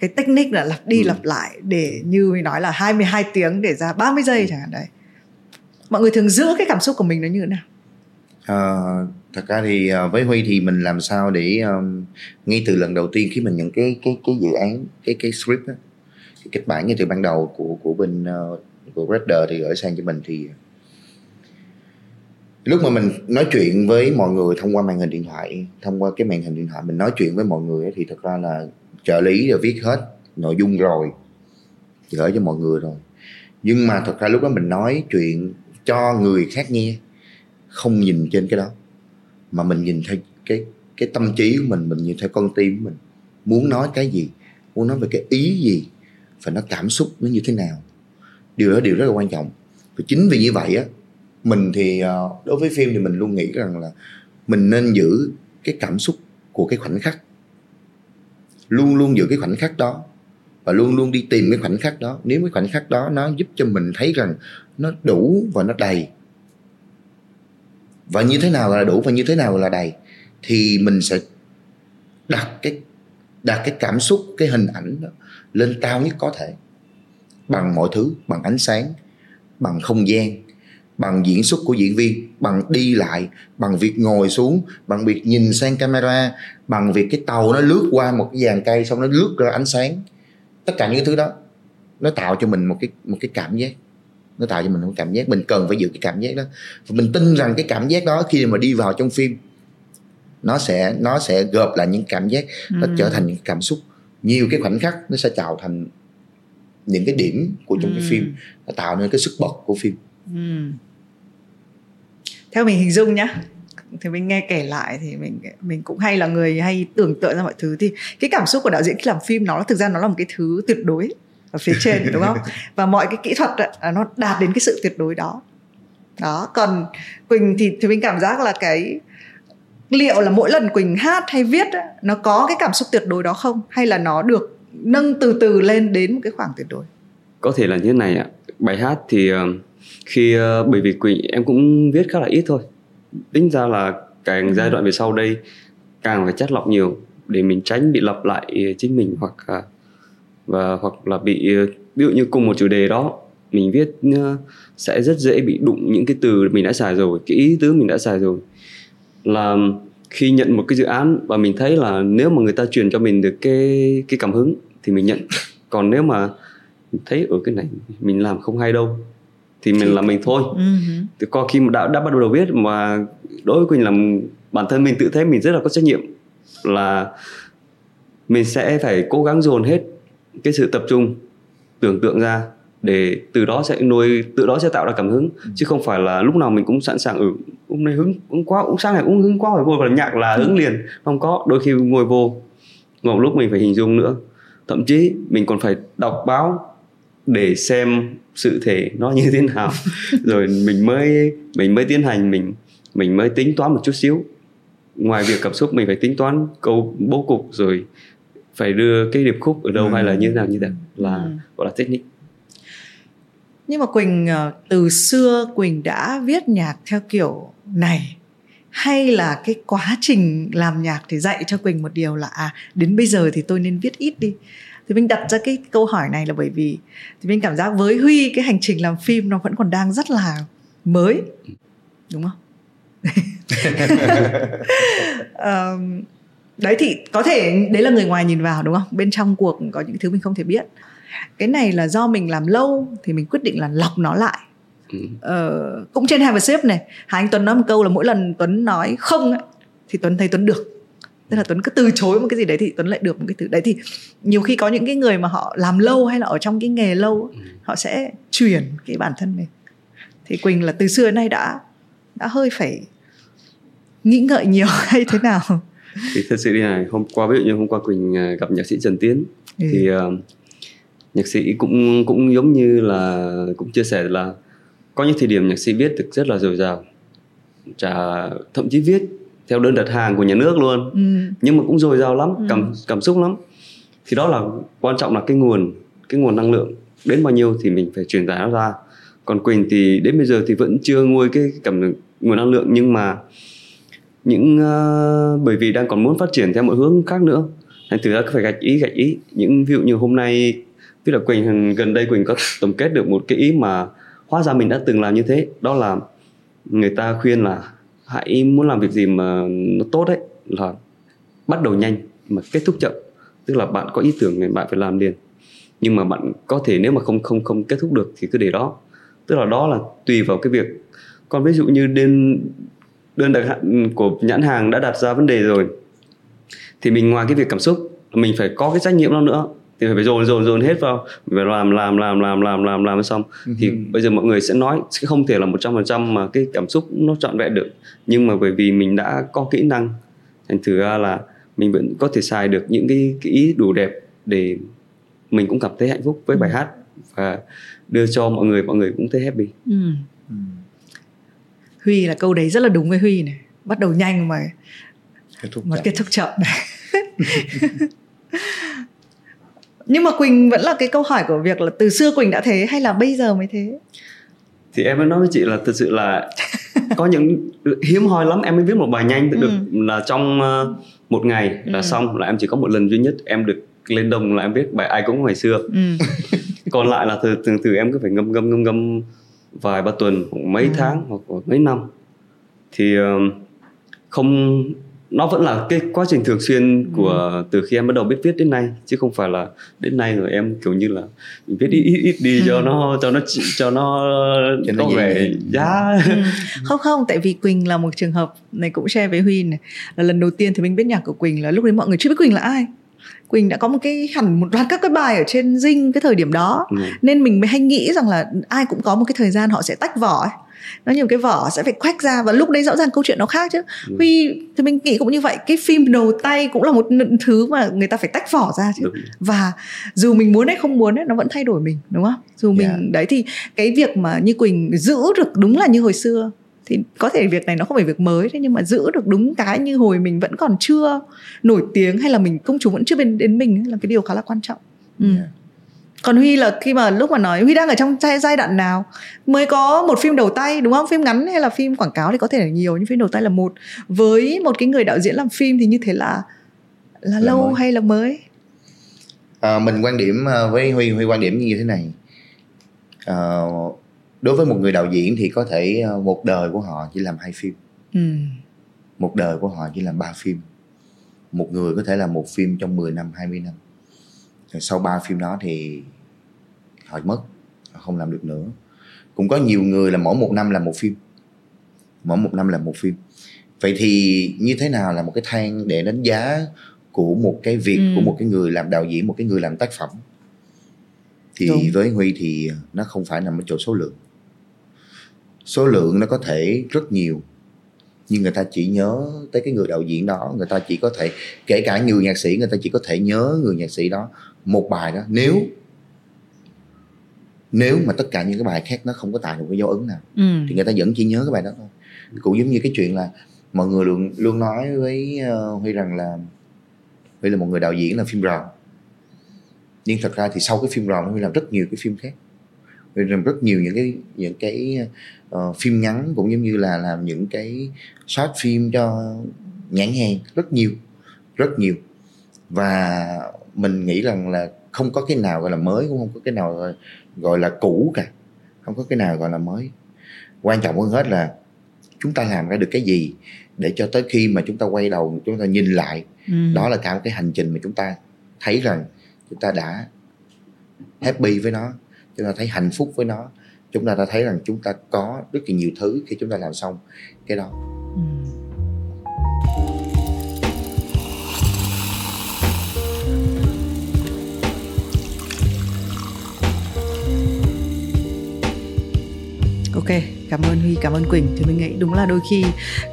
cái technique là lặp đi ừ. lặp lại để như mình nói là 22 tiếng để ra 30 giây chẳng hạn đấy. Mọi người thường giữ cái cảm xúc của mình nó như thế nào? Uh, thật ra thì ờ, với huy thì mình làm sao để um, ngay từ lần đầu tiên khi mình nhận cái cái cái dự án cái cái script đó, cái kịch bản ngay từ ban đầu của của bên uh, của Redder thì gửi sang cho mình thì lúc mà mình nói chuyện với mọi người thông qua màn hình điện thoại thông qua cái màn hình điện thoại mình nói chuyện với mọi người thì thật ra là trợ lý đã viết hết nội dung rồi gửi cho mọi người rồi. Nhưng mà thật ra lúc đó mình nói chuyện cho người khác nghe không nhìn trên cái đó mà mình nhìn theo cái cái tâm trí của mình mình nhìn theo con tim của mình, muốn nói cái gì, muốn nói về cái ý gì phải nó cảm xúc nó như thế nào. Điều đó điều rất là quan trọng. Và chính vì như vậy á, mình thì ờ, đối với phim thì mình luôn nghĩ rằng là mình nên giữ cái cảm xúc của cái khoảnh khắc. Luôn luôn giữ cái khoảnh khắc đó và luôn luôn đi tìm cái khoảnh khắc đó. Nếu cái khoảnh khắc đó nó giúp cho mình thấy rằng nó đủ và nó đầy và như thế nào là đủ và như thế nào là đầy, thì mình sẽ đặt cái đặt cái cảm xúc, cái hình ảnh đó lên cao nhất có thể. Bằng mọi thứ, bằng ánh sáng, bằng không gian, bằng diễn xuất của diễn viên, bằng đi lại, bằng việc ngồi xuống, bằng việc nhìn sang camera, bằng việc cái tàu nó lướt qua một cái dàn cây xong nó lướt ra ánh sáng. Tất cả những thứ đó nó tạo cho mình một cái một cái cảm giác nó tạo cho mình một cảm giác mình cần phải giữ cái cảm giác đó và mình tin rằng cái cảm giác đó khi mà đi vào trong phim nó sẽ nó sẽ gộp lại những cảm giác nó ừ. trở thành những cảm xúc nhiều cái khoảnh khắc nó sẽ tạo thành những cái điểm của trong ừ. cái phim nó tạo nên cái sức bật của phim ừ. theo mình hình dung nhá thì mình nghe kể lại thì mình mình cũng hay là người hay tưởng tượng ra mọi thứ thì cái cảm xúc của đạo diễn khi làm phim nó thực ra nó là một cái thứ tuyệt đối ở phía trên đúng không? *laughs* Và mọi cái kỹ thuật ấy, nó đạt đến cái sự tuyệt đối đó. Đó còn quỳnh thì thì mình cảm giác là cái liệu là mỗi lần quỳnh hát hay viết ấy, nó có cái cảm xúc tuyệt đối đó không? Hay là nó được nâng từ từ lên đến một cái khoảng tuyệt đối? Có thể là như thế này ạ. Bài hát thì uh, khi uh, bởi vì quỳnh em cũng viết khá là ít thôi. Tính ra là càng ừ. giai đoạn về sau đây càng phải chất lọc nhiều để mình tránh bị lặp lại chính mình hoặc và hoặc là bị ví dụ như cùng một chủ đề đó mình viết sẽ rất dễ bị đụng những cái từ mình đã xài rồi cái ý tứ mình đã xài rồi. Là khi nhận một cái dự án và mình thấy là nếu mà người ta truyền cho mình được cái cái cảm hứng thì mình nhận. Còn nếu mà thấy ở cái này mình làm không hay đâu thì mình làm mình thôi. Uh-huh. thì có khi mà đã đã bắt đầu viết mà đối với quỳnh làm bản thân mình tự thấy mình rất là có trách nhiệm là mình sẽ phải cố gắng dồn hết cái sự tập trung tưởng tượng ra để từ đó sẽ nuôi từ đó sẽ tạo ra cảm hứng. Ừ. chứ không phải là lúc nào mình cũng sẵn sàng ừ hôm nay hứng hứng quá cũng sáng này cũng hứng quá phải vô vào nhạc là hứng liền. Không có đôi khi ngồi vô ngồi lúc mình phải hình dung nữa. Thậm chí mình còn phải đọc báo để xem sự thể nó như thế nào. *laughs* Rồi mình mới mình mới tiến hành mình mình mới tính toán một chút xíu. Ngoài việc cảm xúc mình phải tính toán câu bố cục rồi phải đưa cái điệp khúc ở đâu ừ. hay là như thế nào như thế là ừ. gọi là technique nhưng mà quỳnh ờ, từ xưa quỳnh đã viết nhạc theo kiểu này hay là cái quá trình làm nhạc thì dạy cho quỳnh một điều là à đến bây giờ thì tôi nên viết ít đi thì mình đặt ra cái câu hỏi này là bởi vì thì mình cảm giác với huy cái hành trình làm phim nó vẫn còn đang rất là mới đúng không *laughs* *laughs* um, đấy thì có thể đấy là người ngoài nhìn vào đúng không? Bên trong cuộc có những thứ mình không thể biết. Cái này là do mình làm lâu thì mình quyết định là lọc nó lại. Ừ. ờ, cũng trên have a sip này hà anh tuấn nói một câu là mỗi lần tuấn nói không ấy, thì tuấn thấy tuấn được. Tức là tuấn cứ từ chối một cái gì đấy thì tuấn lại được một cái thứ đấy. Thì nhiều khi có những cái người mà họ làm lâu hay là ở trong cái nghề lâu ừ. họ sẽ chuyển cái bản thân mình. Thì quỳnh là từ xưa đến nay đã đã hơi phải nghĩ ngợi nhiều *laughs* hay thế nào thì thật sự đi này hôm qua ví dụ như hôm qua quỳnh à, gặp nhạc sĩ trần tiến ừ. thì uh, nhạc sĩ cũng cũng giống như là cũng chia sẻ là có những thời điểm nhạc sĩ viết được rất là dồi dào chả thậm chí viết theo đơn đặt hàng của nhà nước luôn ừ. nhưng mà cũng dồi dào lắm ừ. cảm cảm xúc lắm thì đó là quan trọng là cái nguồn cái nguồn năng lượng đến bao nhiêu thì mình phải truyền tải nó ra còn quỳnh thì đến bây giờ thì vẫn chưa nguôi cái cảm nguồn năng lượng nhưng mà những uh, bởi vì đang còn muốn phát triển theo một hướng khác nữa. Thành thử ra phải gạch ý gạch ý. Những ví dụ như hôm nay tức là quỳnh gần đây quỳnh có *laughs* tổng kết được một cái ý mà hóa ra mình đã từng làm như thế. Đó là người ta khuyên là hãy muốn làm việc gì mà nó tốt đấy là bắt đầu nhanh mà kết thúc chậm. Tức là bạn có ý tưởng thì bạn phải làm liền. Nhưng mà bạn có thể nếu mà không không không kết thúc được thì cứ để đó. Tức là đó là tùy vào cái việc. Còn ví dụ như đơn đơn đặt hạn của nhãn hàng đã đặt ra vấn đề rồi thì mình ngoài cái việc cảm xúc mình phải có cái trách nhiệm đó nữa thì phải dồn dồn dồn hết vào phải làm làm làm làm làm làm làm xong uh-huh. thì bây giờ mọi người sẽ nói sẽ không thể là một trăm phần trăm mà cái cảm xúc nó trọn vẹn được nhưng mà bởi vì mình đã có kỹ năng thành thử ra là mình vẫn có thể xài được những cái, cái ý đủ đẹp để mình cũng cảm thấy hạnh phúc với bài ừ. hát và đưa cho mọi người mọi người cũng thấy happy ừ. Ừ. Huy là câu đấy rất là đúng với Huy này bắt đầu nhanh mà kết thúc mà kết thúc chậm này *laughs* nhưng mà quỳnh vẫn là cái câu hỏi của việc là từ xưa quỳnh đã thế hay là bây giờ mới thế thì em mới nói với chị là thực sự là có những hiếm hoi lắm em mới viết một bài nhanh được ừ. là trong uh, một ngày là ừ. xong là em chỉ có một lần duy nhất em được lên đồng là em viết bài ai cũng ngày xưa ừ. *laughs* còn lại là từ từ từ em cứ phải ngâm ngâm ngâm ngâm vài ba tuần hoặc mấy ừ. tháng hoặc mấy năm thì không nó vẫn là cái quá trình thường xuyên của ừ. từ khi em bắt đầu biết viết đến nay chứ không phải là đến nay rồi em kiểu như là mình viết ít ít, ít đi ừ. cho nó cho nó cho nó cho có vẻ giá ừ. *laughs* không không tại vì quỳnh là một trường hợp này cũng share với huy này là lần đầu tiên thì mình biết nhạc của quỳnh là lúc đấy mọi người chưa biết quỳnh là ai Quỳnh đã có một cái hẳn một loạt các cái bài ở trên Dinh cái thời điểm đó ừ. nên mình mới hay nghĩ rằng là ai cũng có một cái thời gian họ sẽ tách vỏ ấy nó một cái vỏ sẽ phải khoách ra và lúc đấy rõ ràng câu chuyện nó khác chứ ừ. huy thì mình nghĩ cũng như vậy cái phim đầu tay cũng là một thứ mà người ta phải tách vỏ ra chứ đúng. và dù mình muốn hay không muốn ấy, nó vẫn thay đổi mình đúng không dù mình yeah. đấy thì cái việc mà như quỳnh giữ được đúng là như hồi xưa thì có thể việc này nó không phải việc mới thế nhưng mà giữ được đúng cái như hồi mình vẫn còn chưa nổi tiếng hay là mình công chúng vẫn chưa bên đến mình là cái điều khá là quan trọng. Ừ. yeah. Còn huy là khi mà lúc mà nói huy đang ở trong giai, giai đoạn nào? Mới có một phim đầu tay đúng không? Phim ngắn hay là phim quảng cáo thì có thể là nhiều nhưng phim đầu tay là một. Với một cái người đạo diễn làm phim thì như thế là là, là lâu mới. hay là mới? À, mình quan điểm à, với huy huy quan điểm như thế này. À, đối với một người đạo diễn thì có thể à, một đời của họ chỉ làm hai phim. Ừ. một đời của họ chỉ làm ba phim. Một người có thể làm một phim trong 10 năm 20 năm. Rồi sau ba phim đó thì họ mất họ không làm được nữa. Cũng có nhiều người là mỗi một năm làm một phim. Mỗi một năm làm một phim. Vậy thì như thế nào là một cái thang để đánh giá của một cái việc ừ. của một cái người làm đạo diễn một cái người làm tác phẩm? Thì Đúng. với huy thì nó không phải nằm ở chỗ số lượng số lượng nó có thể rất nhiều. Nhưng người ta chỉ nhớ tới cái người đạo diễn đó người ta chỉ có thể kể cả nhiều nhạc sĩ người ta chỉ có thể nhớ người nhạc sĩ đó một bài đó. Nếu nếu mà tất cả những cái bài khác nó không có tạo được cái dấu ấn nào ừ. thì người ta vẫn chỉ nhớ cái bài đó thôi. Cũng giống như cái chuyện là mọi người luôn luôn nói với uh, huy rằng là huy là một người đạo diễn làm phim rò nhưng thật ra thì sau cái phim rò huy làm rất nhiều cái phim khác rất nhiều những cái những cái uh, phim ngắn cũng giống như là làm những cái short phim cho nhãn hàng rất nhiều rất nhiều. Và mình nghĩ rằng là không có cái nào gọi là mới cũng không có cái nào gọi là cũ cả không có cái nào gọi là mới. Quan trọng hơn hết là chúng ta làm ra được cái gì để cho tới khi mà chúng ta quay đầu chúng ta nhìn lại ừ. đó là cả một cái hành trình mà chúng ta thấy rằng chúng ta đã happy với nó chúng ta thấy hạnh phúc với nó, chúng ta đã thấy rằng chúng ta có rất là nhiều thứ khi chúng ta làm xong cái đó ừ. Ok cảm ơn huy cảm ơn quỳnh thì mình nghĩ đúng là đôi khi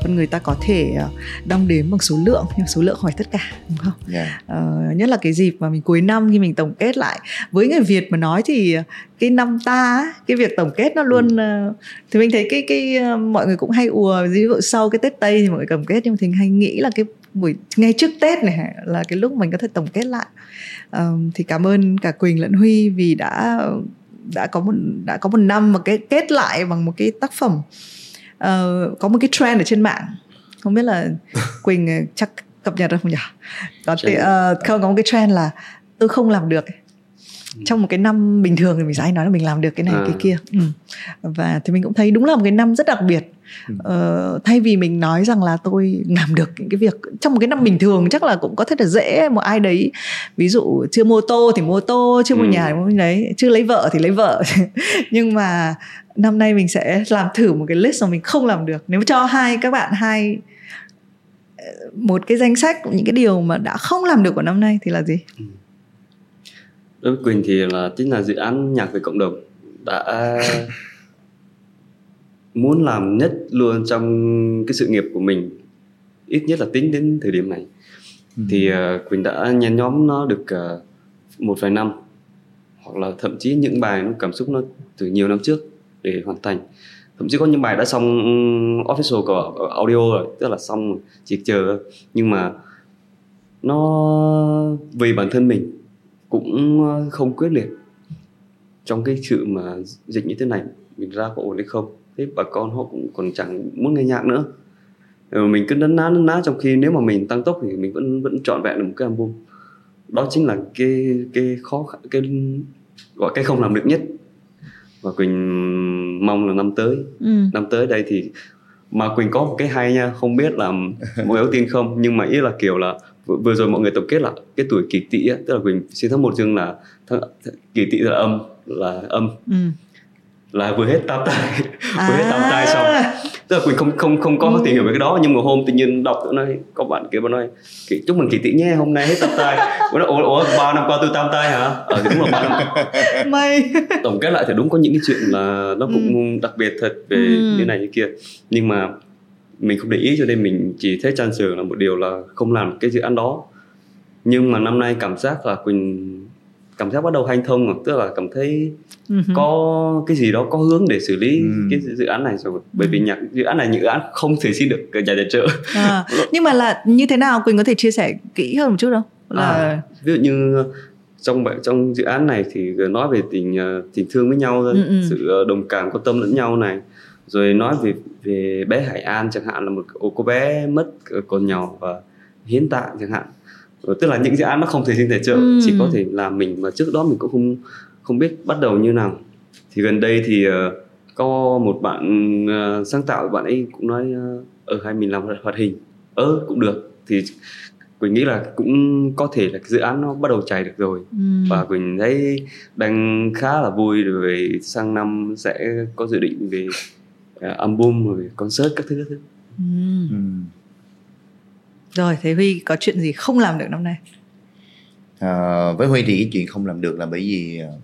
con người ta có thể ờ, đong đếm bằng số lượng nhưng số lượng khỏi tất cả đúng không yeah. Dạ. uh, nhất là cái dịp mà mình cuối năm khi mình tổng kết lại với người việt mà nói thì ờ, cái năm ta cái việc tổng kết nó luôn uh, thì mình thấy cái cái uh, mọi người cũng hay ùa ví dụ sau cái tết tây thì mọi người tổng kết nhưng mà thì hay nghĩ là cái buổi ngay trước tết này là cái lúc mình có thể tổng kết lại um, thì cảm ơn cả quỳnh lẫn huy vì đã đã có một đã có một năm mà cái kết lại bằng một cái tác phẩm. Uh, có một cái trend ở trên mạng. Không biết là *laughs* quỳnh chắc cập nhật được không nhỉ? Có thì, uh, không có một cái trend là tôi không làm được trong một cái năm bình thường thì mình sẽ nói là mình làm được cái này à. cái kia ừ. và thì mình cũng thấy đúng là một cái năm rất đặc biệt ừ. ờ, thay vì mình nói rằng là tôi làm được những cái việc trong một cái năm bình thường chắc là cũng có thể là dễ một ai đấy ví dụ chưa mua tô thì mua tô chưa mua ừ. nhà thì mua đấy chưa lấy vợ thì lấy vợ *laughs* nhưng mà năm nay mình sẽ làm thử một cái list mà mình không làm được nếu cho hai các bạn hai ờ, một cái danh sách những cái điều mà đã không làm được của năm nay thì là gì ừ đối với Quỳnh thì là chính là dự án nhạc về cộng đồng đã *laughs* muốn làm nhất luôn trong cái sự nghiệp của mình ít nhất là tính đến thời điểm này. Ừ. thì uh, Quỳnh đã nhen nhóm nó được uh, một vài năm hoặc là thậm chí những bài nó cảm xúc nó từ nhiều năm trước để hoàn thành. Thậm chí có những bài đã xong official của audio rồi tức là xong chỉ chờ nhưng mà nó vì bản thân mình cũng ờ, không quyết liệt trong cái sự mà dịch như thế này mình ra có ổn hay không. Thế bà con họ cũng còn chẳng muốn nghe nhạc nữa. Rồi mình cứ nấn ná nấn ná trong khi nếu mà mình tăng tốc thì mình vẫn vẫn trọn vẹn được một cái album. Đó chính là cái cái khó cái gọi cái không làm được nhất. Và quỳnh mong là năm tới ừ. năm tới đây thì mà quỳnh có một cái hay nha không biết là mọi người tin không nhưng mà ý là kiểu là vừa rồi mọi người tổng kết là cái tuổi kỷ tỵ tức là quỳnh sinh tháng một dương là tháng, kỷ tỵ là âm là âm ừ là vừa hết tam tai *laughs* vừa hết tam tai xong à. tức là quỳnh không không không có ừ. tìm hiểu về cái đó nhưng mà hôm tự nhiên đọc nó nói có bạn kia mà nói chúc mừng kỳ tỷ nhé hôm nay hết tam tai *laughs* ủa, ủa, ủa ba năm qua tôi tam tai hả ờ thì đúng là ba năm *laughs* may tổng kết lại thì đúng có những cái chuyện là nó cũng ừ. đặc biệt thật về ừ. như này như kia nhưng mà mình không để ý cho nên mình chỉ thấy chăn sườn là một điều là không làm cái dự án đó. Nhưng mà năm nay cảm giác là quỳnh cảm giác bắt đầu hanh thông rồi tức là cảm thấy uh-huh. có cái gì đó có hướng để xử lý uh-huh. cái dự án này rồi. Bởi vì nhạc dự án này những dự án không thể xin được nhà tài trợ. À, *laughs* nhưng mà là như thế nào? Quỳnh có thể chia sẻ kỹ hơn một chút không? Là à, ví dụ như trong trong dự án này thì nói về tình ờ, tình thương với nhau thôi uh-huh. sự ờ, đồng cảm quan tâm lẫn nhau này rồi nói về về bé Hải An chẳng hạn là một cô bé mất còn nhỏ và hiến tạng chẳng hạn. Ờ, tức là những dự án nó không thể xin tài trợ ừ. chỉ có thể là mình mà trước đó mình cũng không không biết bắt đầu như nào. Thì gần đây thì uh, có một bạn uh, sáng tạo bạn ấy cũng nói ở hay mình làm hoạt hình. Ơ ừ, cũng được. Thì Quỳnh nghĩ là cũng có thể là cái dự án nó bắt đầu chạy được rồi. Ừ. và Quỳnh thấy đang khá là vui rồi sang năm sẽ có dự định về album rồi concert các thứ các thứ ừ. Ừ. Rồi thế Huy có chuyện gì không làm được năm nay? À, với Huy thì cái chuyện không làm được là bởi vì ờ,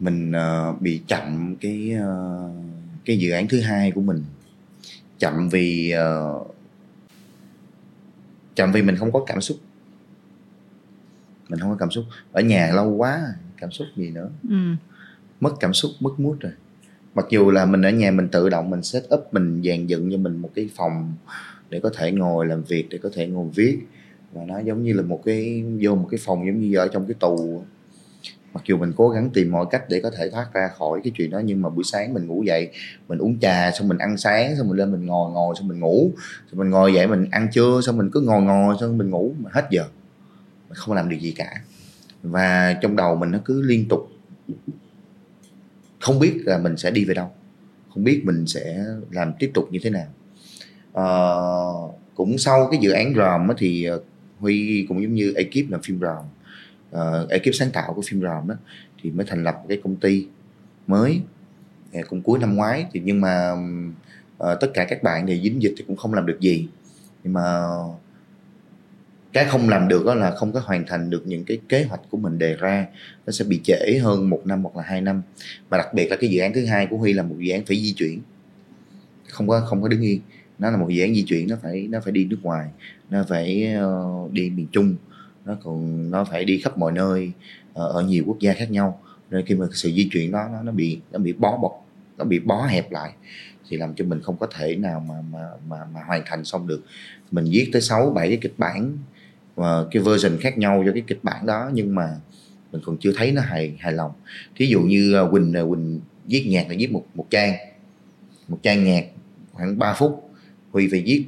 mình uh, bị chậm cái uh, cái dự án thứ hai của mình chậm vì uh, chậm vì mình không có cảm xúc mình không có cảm xúc ở nhà lâu quá cảm xúc gì nữa ừ. mất cảm xúc mất mút rồi mặc dù là mình ở nhà mình tự động mình set up, mình dàn dựng cho mình một cái phòng để có thể ngồi làm việc, để có thể ngồi viết. Và nó giống như là một cái, vô một cái phòng giống như ở trong cái tù. Mặc dù mình cố gắng tìm mọi cách để có thể thoát ra khỏi cái chuyện đó, nhưng mà buổi sáng mình ngủ dậy, mình uống trà, xong mình ăn sáng, xong mình lên mình ngồi ngồi, xong mình ngủ. Xong mình ngồi dậy mình ăn trưa, xong mình cứ ngồi ngồi, xong mình ngủ, mà hết giờ. Mình không làm được gì cả. Và trong đầu mình nó cứ liên tục không biết là mình sẽ đi về đâu không biết mình sẽ làm tiếp tục như thế nào. À, cũng sau cái dự án ròm thì ờ, huy cũng giống như ekip làm phim ròm uh, ờ, ekip sáng tạo của phim ròm đó thì mới thành lập cái công ty mới cũng cuối năm ngoái. Thì nhưng mà uh, tất cả các bạn thì dính dịch thì cũng không làm được gì. Nhưng mà cái không làm được đó là không có hoàn thành được những cái kế hoạch của mình đề ra. Nó sẽ bị trễ hơn một năm hoặc là hai năm. Mà đặc biệt là cái dự án thứ hai của huy là một dự án phải di chuyển. Không có không có đứng yên. Nó là một dự án di chuyển nó phải nó phải đi nước ngoài. Nó phải uh, đi miền trung. Nó còn nó phải đi khắp mọi nơi uh, ở nhiều quốc gia khác nhau. Nên khi mà sự di chuyển đó nó, nó bị nó bị bó bọc nó bị bó hẹp lại thì làm cho mình không có thể nào mà mà mà, mà hoàn thành xong được. Mình viết tới sáu bảy cái kịch bản và cái version khác nhau cho cái kịch bản đó, nhưng mà mình còn chưa thấy nó hài hài lòng. Thí dụ như à, quỳnh à, quỳnh viết nhạc là viết một một trang. Một trang nhạc khoảng 3 phút, Huy phải viết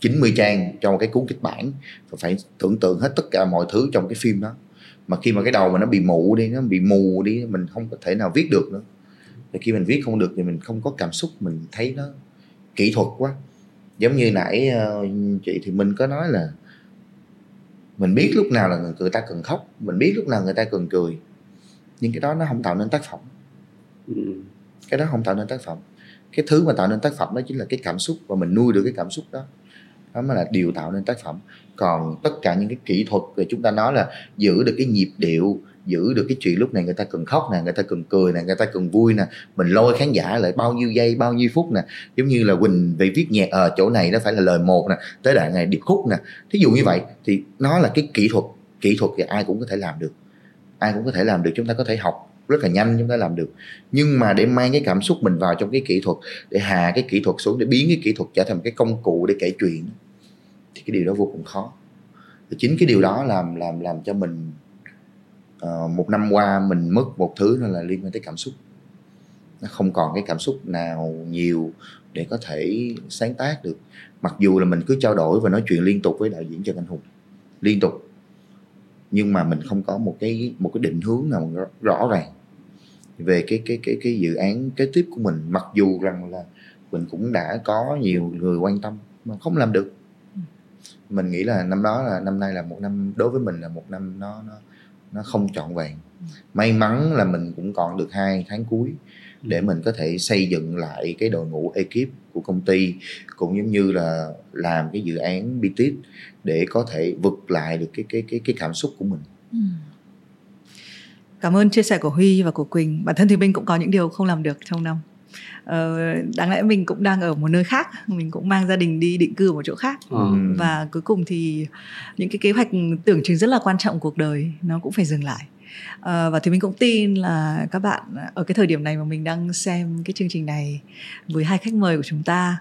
90 trang cho một cái cuốn kịch bản và phải tưởng tượng hết tất cả mọi thứ trong cái phim đó. Mà khi mà cái đầu mà nó bị mụ đi, nó bị mù đi, mình không có thể nào viết được nữa. Và khi mình viết không được thì mình không có cảm xúc, mình thấy nó kỹ thuật quá. Giống như nãy à, chị thì mình có nói là mình biết lúc nào là người ta cần khóc mình biết lúc nào người ta cần cười. Nhưng cái đó nó không tạo nên tác phẩm. Ừ. cái đó không tạo nên tác phẩm. Cái thứ mà tạo nên tác phẩm đó chính là cái cảm xúc và mình nuôi được cái cảm xúc đó. Đó mới là điều tạo nên tác phẩm. Còn tất cả những cái kỹ thuật về chúng ta nói là giữ được cái nhịp điệu giữ được cái chuyện lúc này người ta cần khóc nè, người ta cần cười nè, người ta cần vui nè, mình lôi khán giả lại bao nhiêu giây, bao nhiêu phút nè. Giống như là quỳnh về viết nhạc ở chỗ này nó phải là lời một nè, tới đoạn này điệp khúc nè. Thí dụ như vậy thì nó là cái kỹ thuật kỹ thuật thì ai cũng có thể làm được. Ai cũng có thể làm được, chúng ta có thể học rất là nhanh chúng ta làm được. Nhưng mà để mang cái cảm xúc mình vào trong cái kỹ thuật, để hạ cái kỹ thuật xuống, để biến cái kỹ thuật trở thành một cái công cụ để kể chuyện, thì cái điều đó vô cùng khó. Thì chính cái điều đó làm làm làm cho mình uh, một năm qua mình mất một thứ đó là liên quan tới cảm xúc. Nó không còn cái cảm xúc nào nhiều để có thể sáng tác được. Mặc dù là mình cứ trao đổi và nói chuyện liên tục với đạo diễn trần anh hùng liên tục nhưng mà mình không có một cái một cái định hướng nào rõ, rõ ràng về cái cái cái cái dự án kế tiếp của mình. Mặc dù rằng là mình cũng đã có nhiều người quan tâm mà không làm được. Mình nghĩ là năm đó là năm nay là một năm đối với mình là một năm nó nó nó không trọn vẹn may mắn là mình cũng còn được hai tháng cuối để mình có thể xây dựng lại cái đội ngũ ekip của công ty, cũng giống như là làm cái dự án BTIT để có thể vực lại được cái cái cái cái cảm xúc của mình. Ừ. Cảm ơn chia sẻ của Huy và của Quỳnh. Bản thân thì mình cũng có những điều không làm được trong năm. Ờ, đáng lẽ mình cũng đang ở một nơi khác mình cũng mang gia đình đi định cư ở một chỗ khác. Ừ. và cuối cùng thì những cái kế hoạch tưởng chừng rất là quan trọng cuộc đời nó cũng phải dừng lại. Uh, và thì mình cũng tin là các bạn ở cái thời điểm này mà mình đang xem cái chương trình này với hai khách mời của chúng ta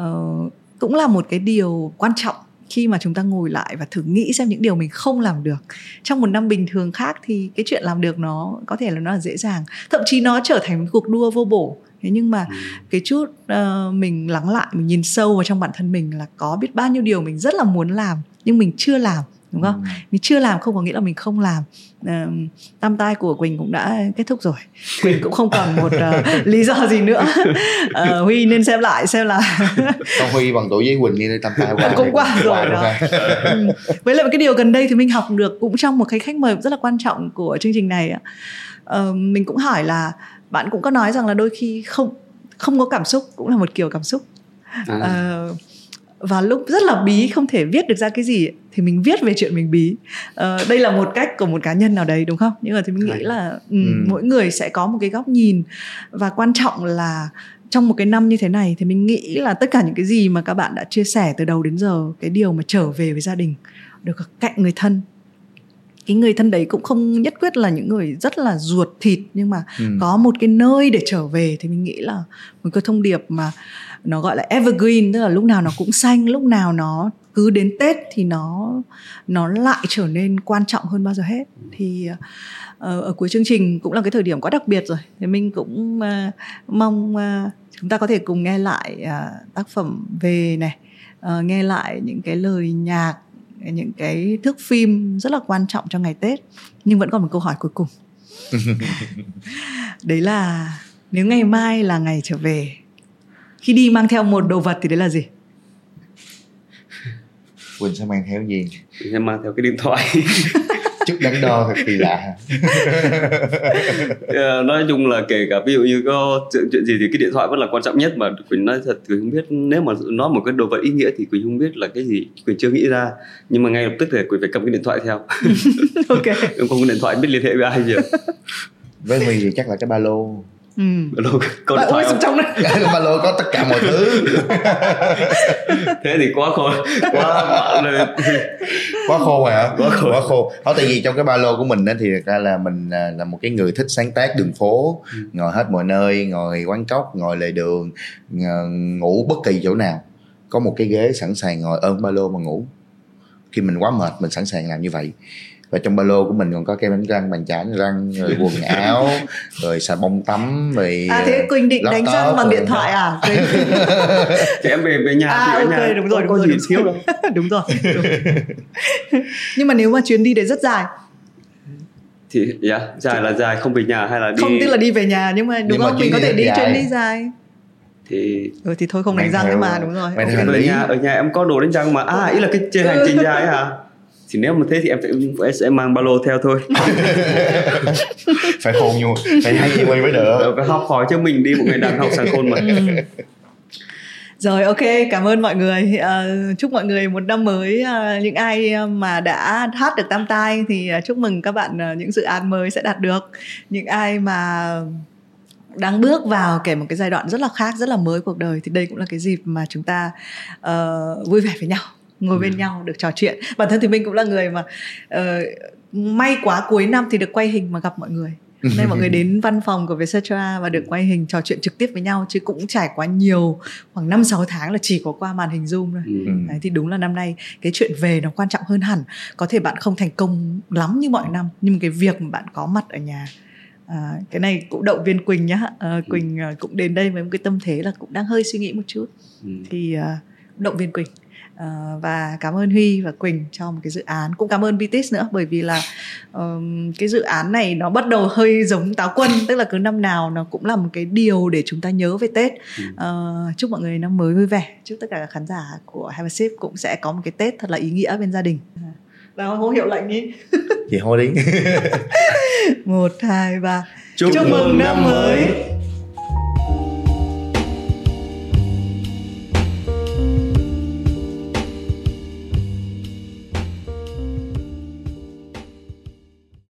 uh, cũng là một cái điều quan trọng khi mà chúng ta ngồi lại và thử nghĩ xem những điều mình không làm được. Trong một năm bình thường khác thì cái chuyện làm được nó có thể là nó là dễ dàng thậm chí nó trở thành một cuộc đua vô bổ thế nhưng mà ừ. cái chút uh, mình lắng lại mình nhìn sâu vào trong bản thân mình là có biết bao nhiêu điều mình rất là muốn làm nhưng mình chưa làm đúng không? Ừ. mình chưa làm không có nghĩa là mình không làm. Uh, tam tai của quỳnh cũng đã kết thúc rồi. Quỳnh cũng không còn một uh, *laughs* lý do gì nữa. Uh, huy nên xem lại xem là *laughs* con huy bằng tuổi với quỳnh đi tam tai qua cũng qua rồi đó. ừ. với lại cái điều gần đây thì mình học được cũng trong một cái khách mời rất là quan trọng của chương trình này uh, mình cũng hỏi là bạn cũng có nói rằng là đôi khi không không có cảm xúc cũng là một kiểu cảm xúc. À. uh, và lúc rất là bí không thể viết được ra cái gì thì mình viết về chuyện mình bí. Uh, đây là một cách của một cá nhân nào đấy đúng không? Nhưng mà thì mình nghĩ là um, ừ. mỗi người sẽ có một cái góc nhìn. Và quan trọng là trong một cái năm như thế này thì mình nghĩ là tất cả những cái gì mà các bạn đã chia sẻ từ đầu đến giờ cái điều mà trở về với gia đình được cạnh người thân cái người thân đấy cũng không nhất quyết là những người rất là ruột thịt nhưng mà ừ. có một cái nơi để trở về thì mình nghĩ là một cái thông điệp mà nó gọi là evergreen tức là lúc nào nó cũng xanh lúc nào nó cứ đến tết thì nó nó lại trở nên quan trọng hơn bao giờ hết thì uh, ở cuối chương trình cũng là cái thời điểm quá đặc biệt rồi thì mình cũng uh, mong uh, chúng ta có thể cùng nghe lại uh, tác phẩm về này uh, nghe lại những cái lời nhạc những cái thước phim rất là quan trọng cho ngày Tết nhưng vẫn còn một câu hỏi cuối cùng. *laughs* Đấy là nếu ngày mai là ngày trở về khi đi mang theo một đồ vật thì đấy là gì? Quỳnh sẽ mang theo gì? Quỳnh sẽ mang theo cái điện thoại *laughs* chút đắn đo thật kỳ lạ. Yeah, *laughs* nói chung là kể cả ví dụ như có chuyện, chuyện gì thì cái điện thoại vẫn là quan trọng nhất mà quỳnh nói thật quỳnh không biết nếu mà nói một cái đồ vật ý nghĩa thì quỳnh không biết là cái gì quỳnh chưa nghĩ ra. Nhưng mà ngay lập tức thì quỳnh phải cầm cái điện thoại theo. *laughs* Ok. Không có điện thoại biết liên hệ với ai giờ với huy thì chắc là cái ba lô ừ. ba lô có điện thoại không? trong đấy *laughs* ba lô có tất cả mọi thứ. *laughs* Thế thì quá khô quá quá khô rồi hả quá khô quá khô đó tại vì trong cái ba lô của mình thì ra là mình à, là một cái người thích sáng tác đường phố ừ. ngồi hết mọi nơi ngồi quán cốc ngồi lề đường ngủ bất kỳ chỗ nào. Có một cái ghế sẵn sàng ngồi ôm ba lô mà ngủ. Khi mình quá mệt mình sẵn sàng làm như vậy và trong ba lô của mình còn có kem đánh răng bàn chải răng rồi quần *laughs* áo rồi xà bông tắm rồi à thế quỳnh định *laughs* đánh răng bằng điện thoại à? Thì em về về nhà à, thì ở okay, nhà. đúng rồi, đúng có rồi, gì đúng thiếu đâu. *laughs* đúng rồi đúng. nhưng mà nếu mà chuyến đi đấy rất dài? Thì yeah, dài là dài không về nhà hay là đi không tức là đi về nhà nhưng mà đúng nhưng không? Mình có thể đi dài. chuyến đi dài. Thì ừ thì thôi không đánh răng theo, mà đúng rồi. ở nhà ở nhà em có đồ đánh răng mà. À ý là cái trên hành trình dài hả thì nếu mà thế thì em em sẽ mang ba lô theo thôi. *laughs* Phải khôn nhu phải hay gì quay mới được. Phải học hỏi cho mình đi một ngày đàn học sàng khôn mà. Ừ. rồi ok cảm ơn mọi người. Uh, chúc mọi người một năm mới uh, những ai mà đã hát được tam tai thì uh, chúc mừng các bạn uh, những dự án mới sẽ đạt được. Những ai mà đang bước vào kể một cái giai đoạn rất là khác rất là mới cuộc đời thì đây cũng là cái dịp mà chúng ta uh, vui vẻ với nhau ngồi bên ừ. nhau được trò chuyện bản thân thì mình cũng là người mà uh, may quá cuối năm thì được quay hình mà gặp mọi người nên mọi người đến *laughs* văn phòng của Vietcetera và được quay hình trò chuyện trực tiếp với nhau chứ cũng trải qua nhiều khoảng 5 6 tháng là chỉ có qua màn hình Zoom thôi. Ừ. Đấy, thì đúng là năm nay cái chuyện về nó quan trọng hơn hẳn. Có thể bạn không thành công lắm như mọi năm nhưng cái việc mà bạn có mặt ở nhà À, cái này cũng động viên Quỳnh nhá à, Quỳnh cũng đến đây với một cái tâm thế là cũng đang hơi suy nghĩ một chút ừ. thì uh, động viên Quỳnh uh, và cảm ơn Huy và Quỳnh cho một cái dự án. Cũng cảm ơn BTS nữa bởi vì là um, cái dự án này nó bắt đầu hơi giống táo quân tức là cứ năm nào nó cũng là một cái điều để chúng ta nhớ về Tết. Uh, chúc mọi người năm mới vui vẻ. Chúc tất cả các khán giả của Have a Sip cũng sẽ có một cái Tết thật là ý nghĩa bên gia đình. Nào hô hiệu lệnh đi. Chị hô đi một hai ba. Chúc, chúc mừng năm mới